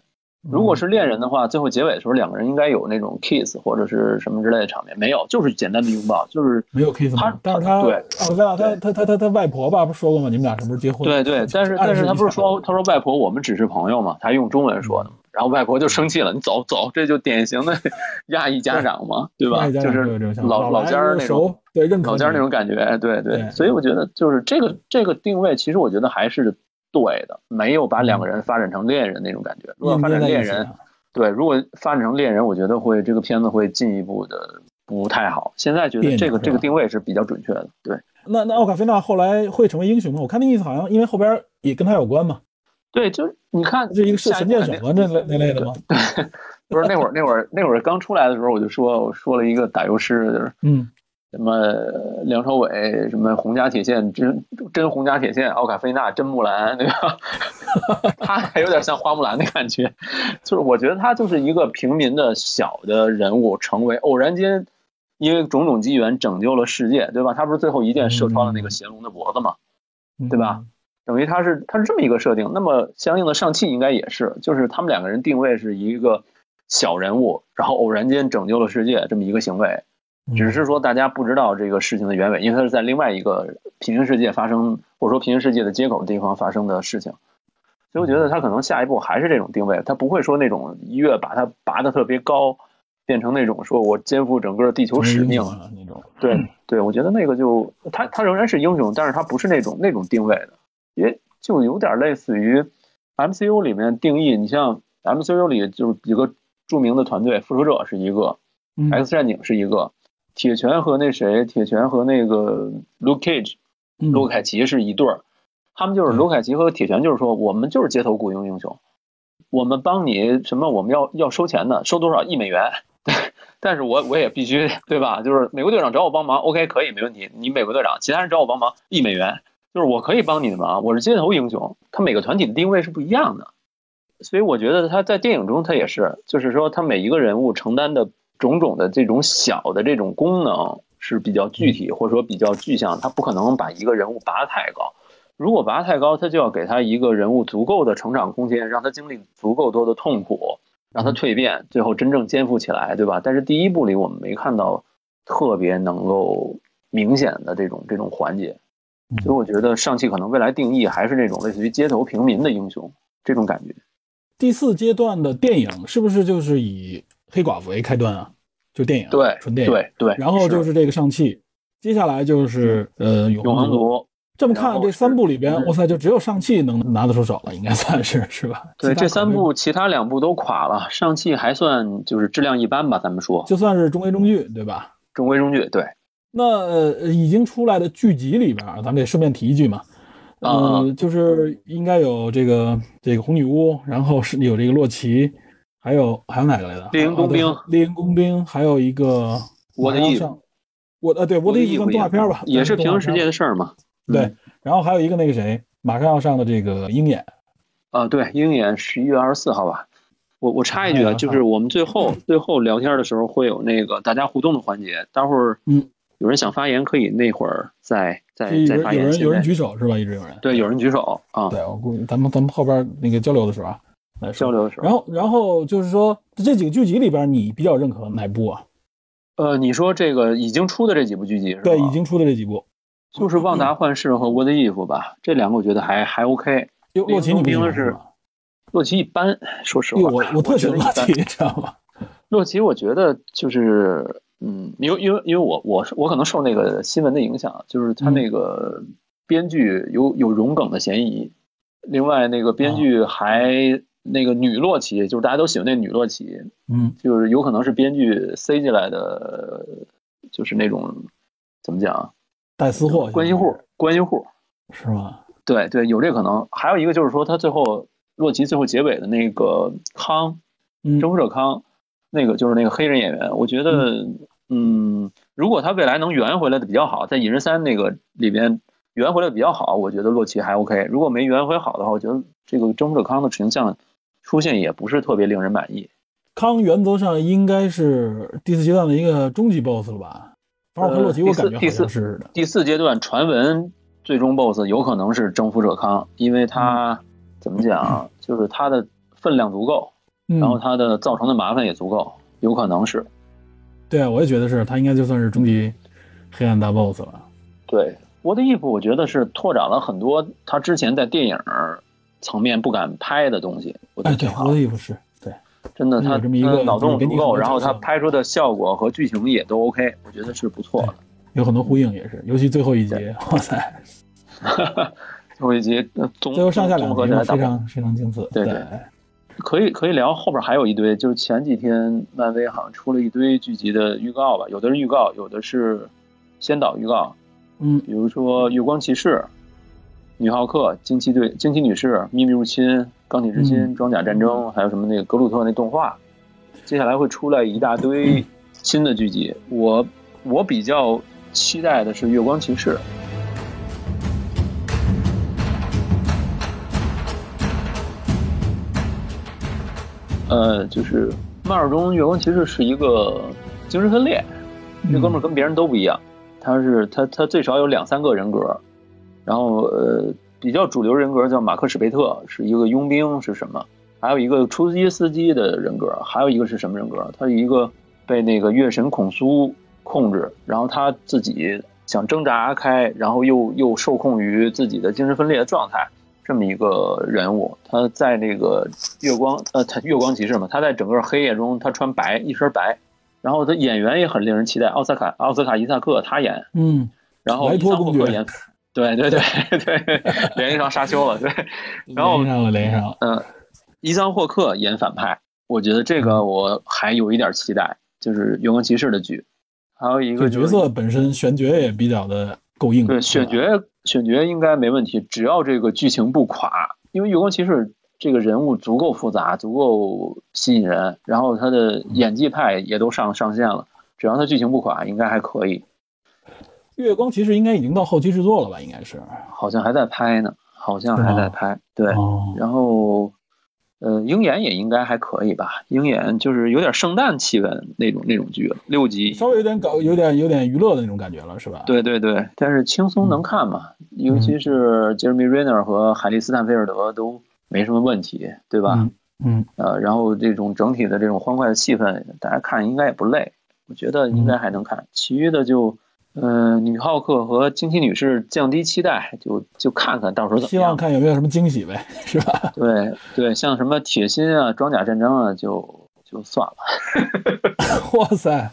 如果是恋人的话，最后结尾的时候，两个人应该有那种 kiss 或者是什么之类的场面，没有，就是简单的拥抱，就是没有 kiss。他，但是他对，他他他他他他外婆吧，不是说过吗？你们俩什么时候结婚？对对，但 (laughs) 是但是他不是说，他说外婆，我们只是朋友嘛，他用中文说的，然后外婆就生气了，你走走，这就典型的 (laughs) 亚裔家长嘛，对吧？就是老老家那种，对，认老家那种感觉，对对，所以我觉得就是这个这个定位，其实我觉得还是对的，没有把两个人发展成恋人那种感觉。如果发展恋人。对，如果发展成恋人，我觉得会这个片子会进一步的不太好。现在觉得这个这个定位是比较准确的。对，那那奥卡菲娜后来会成为英雄吗？我看那意思好像因为后边也跟他有关嘛。对，就你看这一个是神箭手啊，那类那类的吗？对，不是那会儿那会儿那会儿刚出来的时候，我就说我说了一个打油诗，就是嗯。什么梁朝伟，什么洪家铁线真真洪家铁线，奥卡菲娜真木兰，对吧？(laughs) 他还有点像花木兰的感觉，就是我觉得他就是一个平民的小的人物，成为偶然间因为种种机缘拯救了世界，对吧？他不是最后一箭射穿了那个邪龙的脖子嘛，对吧？等于他是他是这么一个设定，那么相应的上汽应该也是，就是他们两个人定位是一个小人物，然后偶然间拯救了世界这么一个行为。只是说大家不知道这个事情的原委，因为它是在另外一个平行世界发生，或者说平行世界的接口的地方发生的事情，所以我觉得他可能下一步还是这种定位，他不会说那种一跃把它拔得特别高，变成那种说我肩负整个地球使命。那种。对对，我觉得那个就他他仍然是英雄，但是他不是那种那种定位的，就有点类似于 MCU 里面定义，你像 MCU 里就是几个著名的团队，复仇者是一个嗯，X 战警是一个，铁拳和那谁，铁拳和那个 Luke Cage，嗯卢凯奇是一对儿，他们就是嗯卢凯奇和铁拳，就是说我们就是街头雇佣英雄，我们帮你什么，我们要要收钱的，收多少亿美元，(laughs) 但是我我也必须对吧？就是美国队长找我帮忙，OK 可以没问题，你美国队长，其他人找我帮忙一美元，就是我可以帮你的忙，我是街头英雄，他每个团体的定位是不一样的，所以我觉得他在电影中他也是，就是说他每一个人物承担的种种的这种小的这种功能是比较具体或者说比较具象，他不可能把一个人物拔得太高。如果拔太高，他就要给他一个人物足够的成长空间，让他经历足够多的痛苦，让他蜕变，最后真正肩负起来，对吧？但是第一部里我们没看到特别能够明显的这种这种环节，所以我觉得上汽可能未来定义还是那种类似于街头平民的英雄这种感觉。第四阶段的电影是不是就是以黑寡妇为开端啊？就电影，对，纯电影。对对，然后就是这个上汽，接下来就是呃永永恒族。这么看，这三部里边，嗯哇塞，就只有上汽能拿得出手了，应该算是是吧？对，这三部其他两部都垮了，上汽还算就是质量一般吧，咱们说就算是中规中矩，对吧？中规中矩。对，那呃已经出来的剧集里边，咱们得顺便提一句嘛，呃，啊就是应该有这个这个红女巫，然后是有这个洛奇，还有还有哪个来的？猎鹰工兵啊猎鹰工兵，还有一个我的衣服马上上，我呃对我的衣服算动画片吧，也是平行世界的。事儿嘛。对嗯然后还有一个那个谁，马上要上的这个鹰眼，啊，对，鹰眼十一月二十四号吧。我我插一句啊，就是我们最后最后聊天的时候会有那个大家互动的环节，待会儿嗯有人想发言可以那会儿再再再发言。人有人有人举手是吧？一直有人。对有人举手啊，对，我估计咱们咱们后边那个交流的时候啊，来交。流的时候。然后然后就是说这几个剧集里边，你比较认可哪部啊？呃，你说这个已经出的这几部剧集是吧？对，已经出的这几部。就是《旺达幻视》和《我的衣服》吧，这两个我觉得还还 OK。哟，洛奇你不喜欢是？洛奇一般，说实话，哟，我我特喜欢洛奇，你知道吗？(laughs) 洛奇，我觉得就是，嗯，因为因为因为我我是我可能受那个新闻的影响，就是他那个编剧有有融梗的嫌疑，另外那个编剧还那个女洛奇，就是大家都喜欢那女洛奇，嗯，就是有可能是编剧塞进来的，就是那种怎么讲，带私货关系户，关系户，是吗？对对，有这可能。还有一个就是说，他最后洛奇最后结尾的那个康嗯。征服者康，那个就是那个黑人演员，我觉得，嗯，如果他未来能圆回来的比较好，在蚁人三那个里边圆回来的比较好，我觉得洛奇还 OK。如果没圆回好的话，我觉得这个征服者康的形象出现也不是特别令人满意。康原则上应该是第四阶段的一个终极 BOSS 了吧？反正我洛奇，我感觉好第四像是的。第四阶段传闻最终 BOSS 有可能是征服者康，因为他怎么讲，就是他的分量足够，嗯，然后他的造成的麻烦也足够，有可能是。对啊，我也觉得是他应该就算是终极黑暗大 BOSS 了。对，我的衣服我觉得是拓展了很多他之前在电影层面不敢拍的东西，我觉哎，对，得挺好我的。衣服是对，真的，他这么一个脑洞足够，然后他拍出的效果和剧情也都 OK，我觉得是不错的。有很多呼应也是，尤其最后一集，哇塞，(laughs) 最后一集最后上下综两集非常非常精彩。对对可以可以聊，后边还有一堆，就是前几天漫威好像出了一堆剧集的预告吧，有的是预告，有的是先导预告，嗯比如说《月光骑士》、女浩克、惊奇队、惊奇女士、秘密入侵、钢铁之心、嗯装甲战争，还有什么那个格鲁特那动画，接下来会出来一大堆新的剧集。我我比较期待的是《月光骑士》。呃，就是漫画中月光骑士是一个精神分裂，这哥们儿跟别人都不一样，他是他他最少有两三个人格，然后呃比较主流人格叫马克史贝特，是一个佣兵是什么？还有一个出租机司机的人格，还有一个是什么人格？他是一个被那个月神孔苏控制，然后他自己想挣扎开，然后又又受控于自己的精神分裂的状态。这么一个人物，他在那个月光，呃，他月光骑士嘛，他在整个黑夜中，他穿白，一身白，然后他演员也很令人期待，奥斯卡奥斯卡伊萨克他演，嗯，然后莱托公克演，对对对对，联系上沙丘了，对，(laughs) 然后连上了连上了，嗯，伊桑霍克演反派，我觉得这个我还有一点期待，就是《月光骑士》的剧。还有一个角色本身选角也比较的够硬。对，选角选角应该没问题，只要这个剧情不垮，因为《月光骑士》这个人物足够复杂，足够吸引人，然后他的演技派也都上上线了，只要他剧情不垮，应该还可以。月光骑士应该已经到后期制作了吧？应该是，好像还在拍呢，好像还在拍。对，然后。呃，鹰眼也应该还可以吧。鹰眼就是有点圣诞气氛那种那种剧了，六集稍微有点搞，有点有点娱乐的那种感觉了，是吧？对对对，但是轻松能看嘛，尤其是杰米·瑞纳和海利斯坦菲尔德都没什么问题，对吧？嗯。呃，然后这种整体的这种欢快的气氛，大家看应该也不累，我觉得应该还能看。其余的就。嗯，女浩克和惊奇女士降低期待，就就看看到时候怎么样。希望看有没有什么惊喜呗，是吧？(laughs) 对对，像什么铁心啊、装甲战争啊，就就算了。(laughs) 哇塞，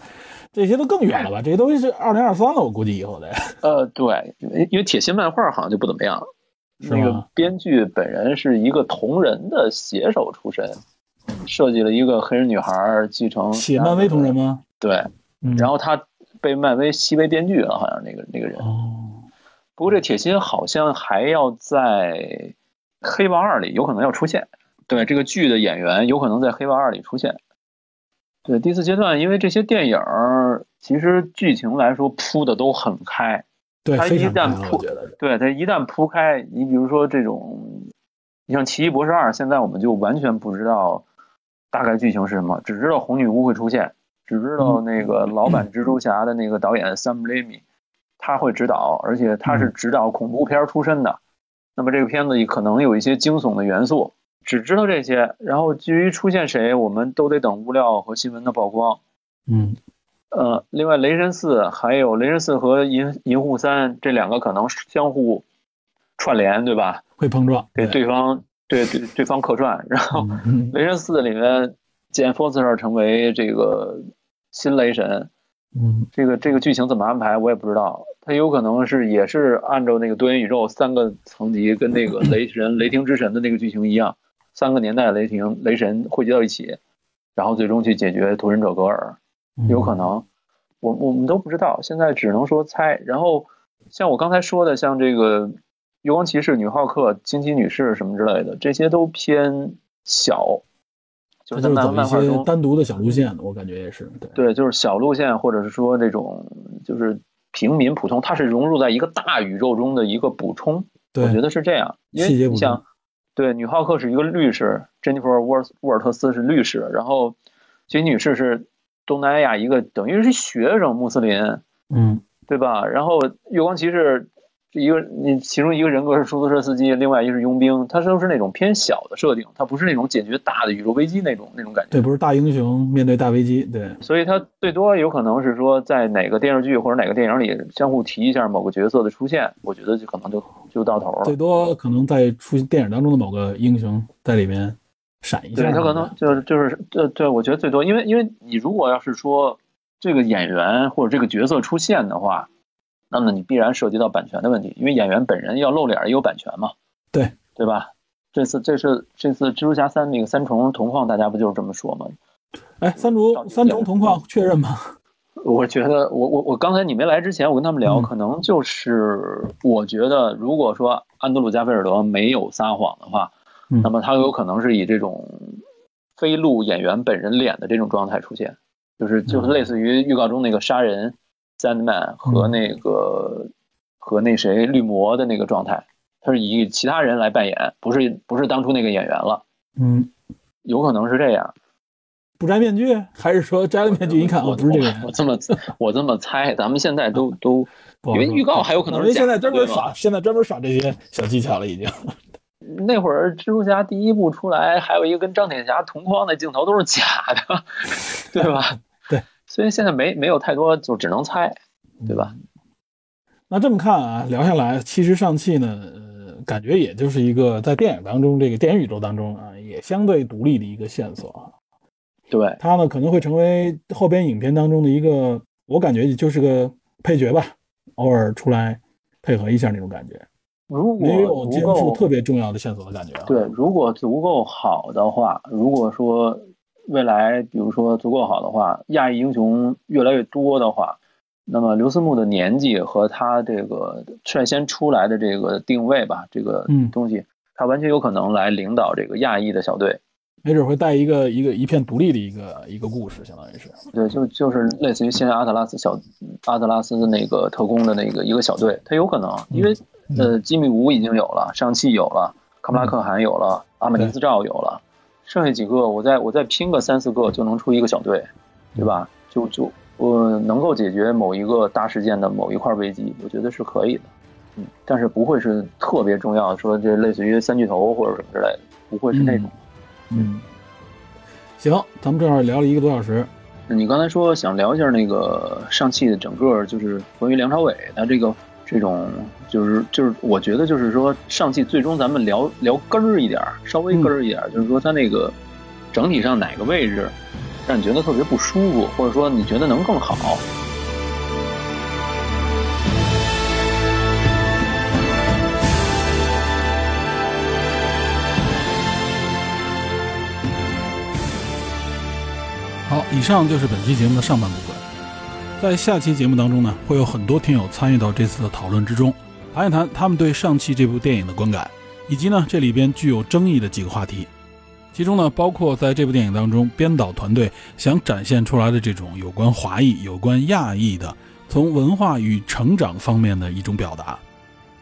这些都更远了吧？这些东西是二零二三了，我估计以后的。(laughs) 呃，对，因为因为铁心漫画好像就不怎么样。那个编剧本人是一个同人的写手出身，设计了一个黑人女孩继承。写漫威同人吗？对，然后他。被漫威吸为编剧了，好像那个那个人。哦。不过这铁心好像还要在《黑豹二》里有可能要出现。对，这个剧的演员有可能在《黑豹二》里出现。对，第四阶段，因为这些电影其实剧情来说铺的都很开。对，它一旦铺，对它一旦铺开，你比如说这种，你像《奇异博士二》，现在我们就完全不知道大概剧情是什么，只知道红女巫会出现。只知道那个老版蜘蛛侠的那个导演 Sam Raimi，他会指导，而且他是指导恐怖片出身的。那么这个片子里可能有一些惊悚的元素，只知道这些。然后至于出现谁，我们都得等物料和新闻的曝光。嗯，呃，另外雷神四还有雷神四和银银护三这两个可能相互串联，对吧？会碰撞，给对方对对对方客串。然后雷神四里面。简·福斯特成为这个新雷神，嗯，这个这个剧情怎么安排我也不知道。他有可能是也是按照那个多元宇宙三个层级跟那个雷神、雷霆之神的那个剧情一样，三个年代雷霆、雷神汇集到一起，然后最终去解决屠神者格尔。有可能，我我们都不知道，现在只能说猜。然后像我刚才说的，像这个月光骑士、女浩克、惊奇女士什么之类的，这些都偏小。就是走一些单独的小路线，我感觉也是对。对，就是小路线，或者是说这种就是平民普通，它是融入在一个大宇宙中的一个补充。我觉得是这样，因为你想，对，女浩克是一个律师，珍妮弗·沃尔沃尔特斯是律师，然后金女士是东南亚一个等于是学生穆斯林，嗯，对吧？然后月光骑士。一个你其中一个人格是出租车司机，另外一个是佣兵，他都是那种偏小的设定，他不是那种解决大的宇宙危机那种那种感觉。对，不是大英雄面对大危机，对。所以他最多有可能是说，在哪个电视剧或者哪个电影里相互提一下某个角色的出现，我觉得就可能就就到头了。最多可能在出电影当中的某个英雄在里面闪一下。对他可能就是就是对对，我觉得最多，因为因为你如果要是说这个演员或者这个角色出现的话。那么你必然涉及到版权的问题，因为演员本人要露脸也有版权嘛，对对吧？这次这是这次蜘蛛侠三那个三重同框，大家不就是这么说吗？哎，三重三重同框确认吗？(laughs) 我觉得我我我刚才你没来之前，我跟他们聊，可能就是我觉得，如果说安德鲁加菲尔德没有撒谎的话，那么他有可能是以这种非录演员本人脸的这种状态出现，就是就是类似于预告中那个杀人。Sandman 和那个和那谁绿魔的那个状态，他是以其他人来扮演，不是不是当初那个演员了。嗯，有可能是这样。不摘面具，还是说摘了面具？一看，我不是这个人。我这么 (laughs) 我这么猜，咱们现在都都因为预告还有可能是现在专门耍，现在专门耍这些小技巧了，已经。那会儿蜘蛛侠第一部出来，还有一个跟钢铁侠同框的镜头都是假的，(laughs) 对吧？所以现在没没有太多，就只能猜，对吧？那这么看啊，聊下来，其实上汽呢，呃，感觉也就是一个在电影当中，这个电影宇宙当中啊，也相对独立的一个线索啊。对，它呢可能会成为后边影片当中的一个，我感觉也就是个配角吧，偶尔出来配合一下那种感觉。如果没有足肩负特别重要的线索的感觉啊。对，如果足够好的话，如果说未来比如说足够好的话，亚裔英雄越来越多的话，那么刘思慕的年纪和他这个率先出来的这个定位吧，这个嗯东西，他完全有可能来领导这个亚裔的小队。没准会带一个一个一片独立的一个一个故事，相当于是。对，就就是类似于现在阿特拉斯小阿特拉斯的那个特工的那个一个小队，他有可能，因为呃吉米吴已经有了，上汽有了，卡布拉克汗有了，阿美尼斯赵有了，剩下几个我再我再拼个三四个就能出一个小队，对吧？就就我能够解决某一个大事件的某一块危机，我觉得是可以的，嗯，但是不会是特别重要，说这类似于三巨头或者什么之类的，不会是那种。嗯，行，咱们正好聊了一个多小时。你刚才说想聊一下那个上汽的整个就是关于梁朝伟的这个这种，就是就是我觉得就是说上汽最终咱们聊聊根儿一点儿，稍微根儿一点儿，就是说它那个整体上哪个位置让你觉得特别不舒服，或者说你觉得能更好。好，以上就是本期节目的上半部分。在下期节目当中呢，会有很多听友参与到这次的讨论之中，谈一谈他们对上汽这部电影的观感，以及呢这里边具有争议的几个话题。其中呢，包括在这部电影当中，编导团队想展现出来的这种有关华裔、有关亚裔的从文化与成长方面的一种表达。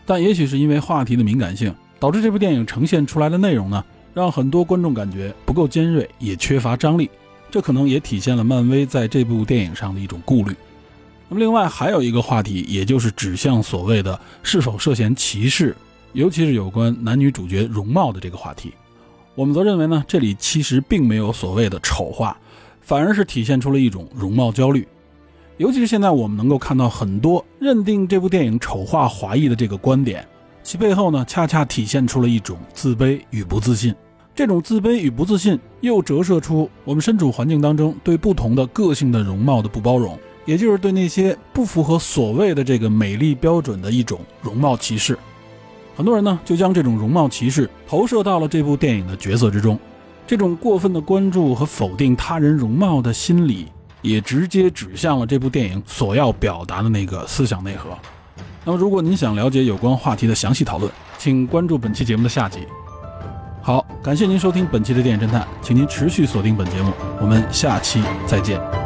但也许是因为话题的敏感性，导致这部电影呈现出来的内容呢，让很多观众感觉不够尖锐，也缺乏张力。这可能也体现了漫威在这部电影上的一种顾虑。那么，另外还有一个话题，也就是指向所谓的是否涉嫌歧视，尤其是有关男女主角容貌的这个话题。我们则认为呢，这里其实并没有所谓的丑化，反而是体现出了一种容貌焦虑。尤其是现在我们能够看到很多认定这部电影丑化华裔的这个观点，其背后呢，恰恰体现出了一种自卑与不自信。这种自卑与不自信，又折射出我们身处环境当中对不同的个性的容貌的不包容，也就是对那些不符合所谓的这个美丽标准的一种容貌歧视。很多人呢，就将这种容貌歧视投射到了这部电影的角色之中，这种过分的关注和否定他人容貌的心理，也直接指向了这部电影所要表达的那个思想内核。那么，如果您想了解有关话题的详细讨论，请关注本期节目的下集。好，感谢您收听本期的电影侦探，请您持续锁定本节目，我们下期再见。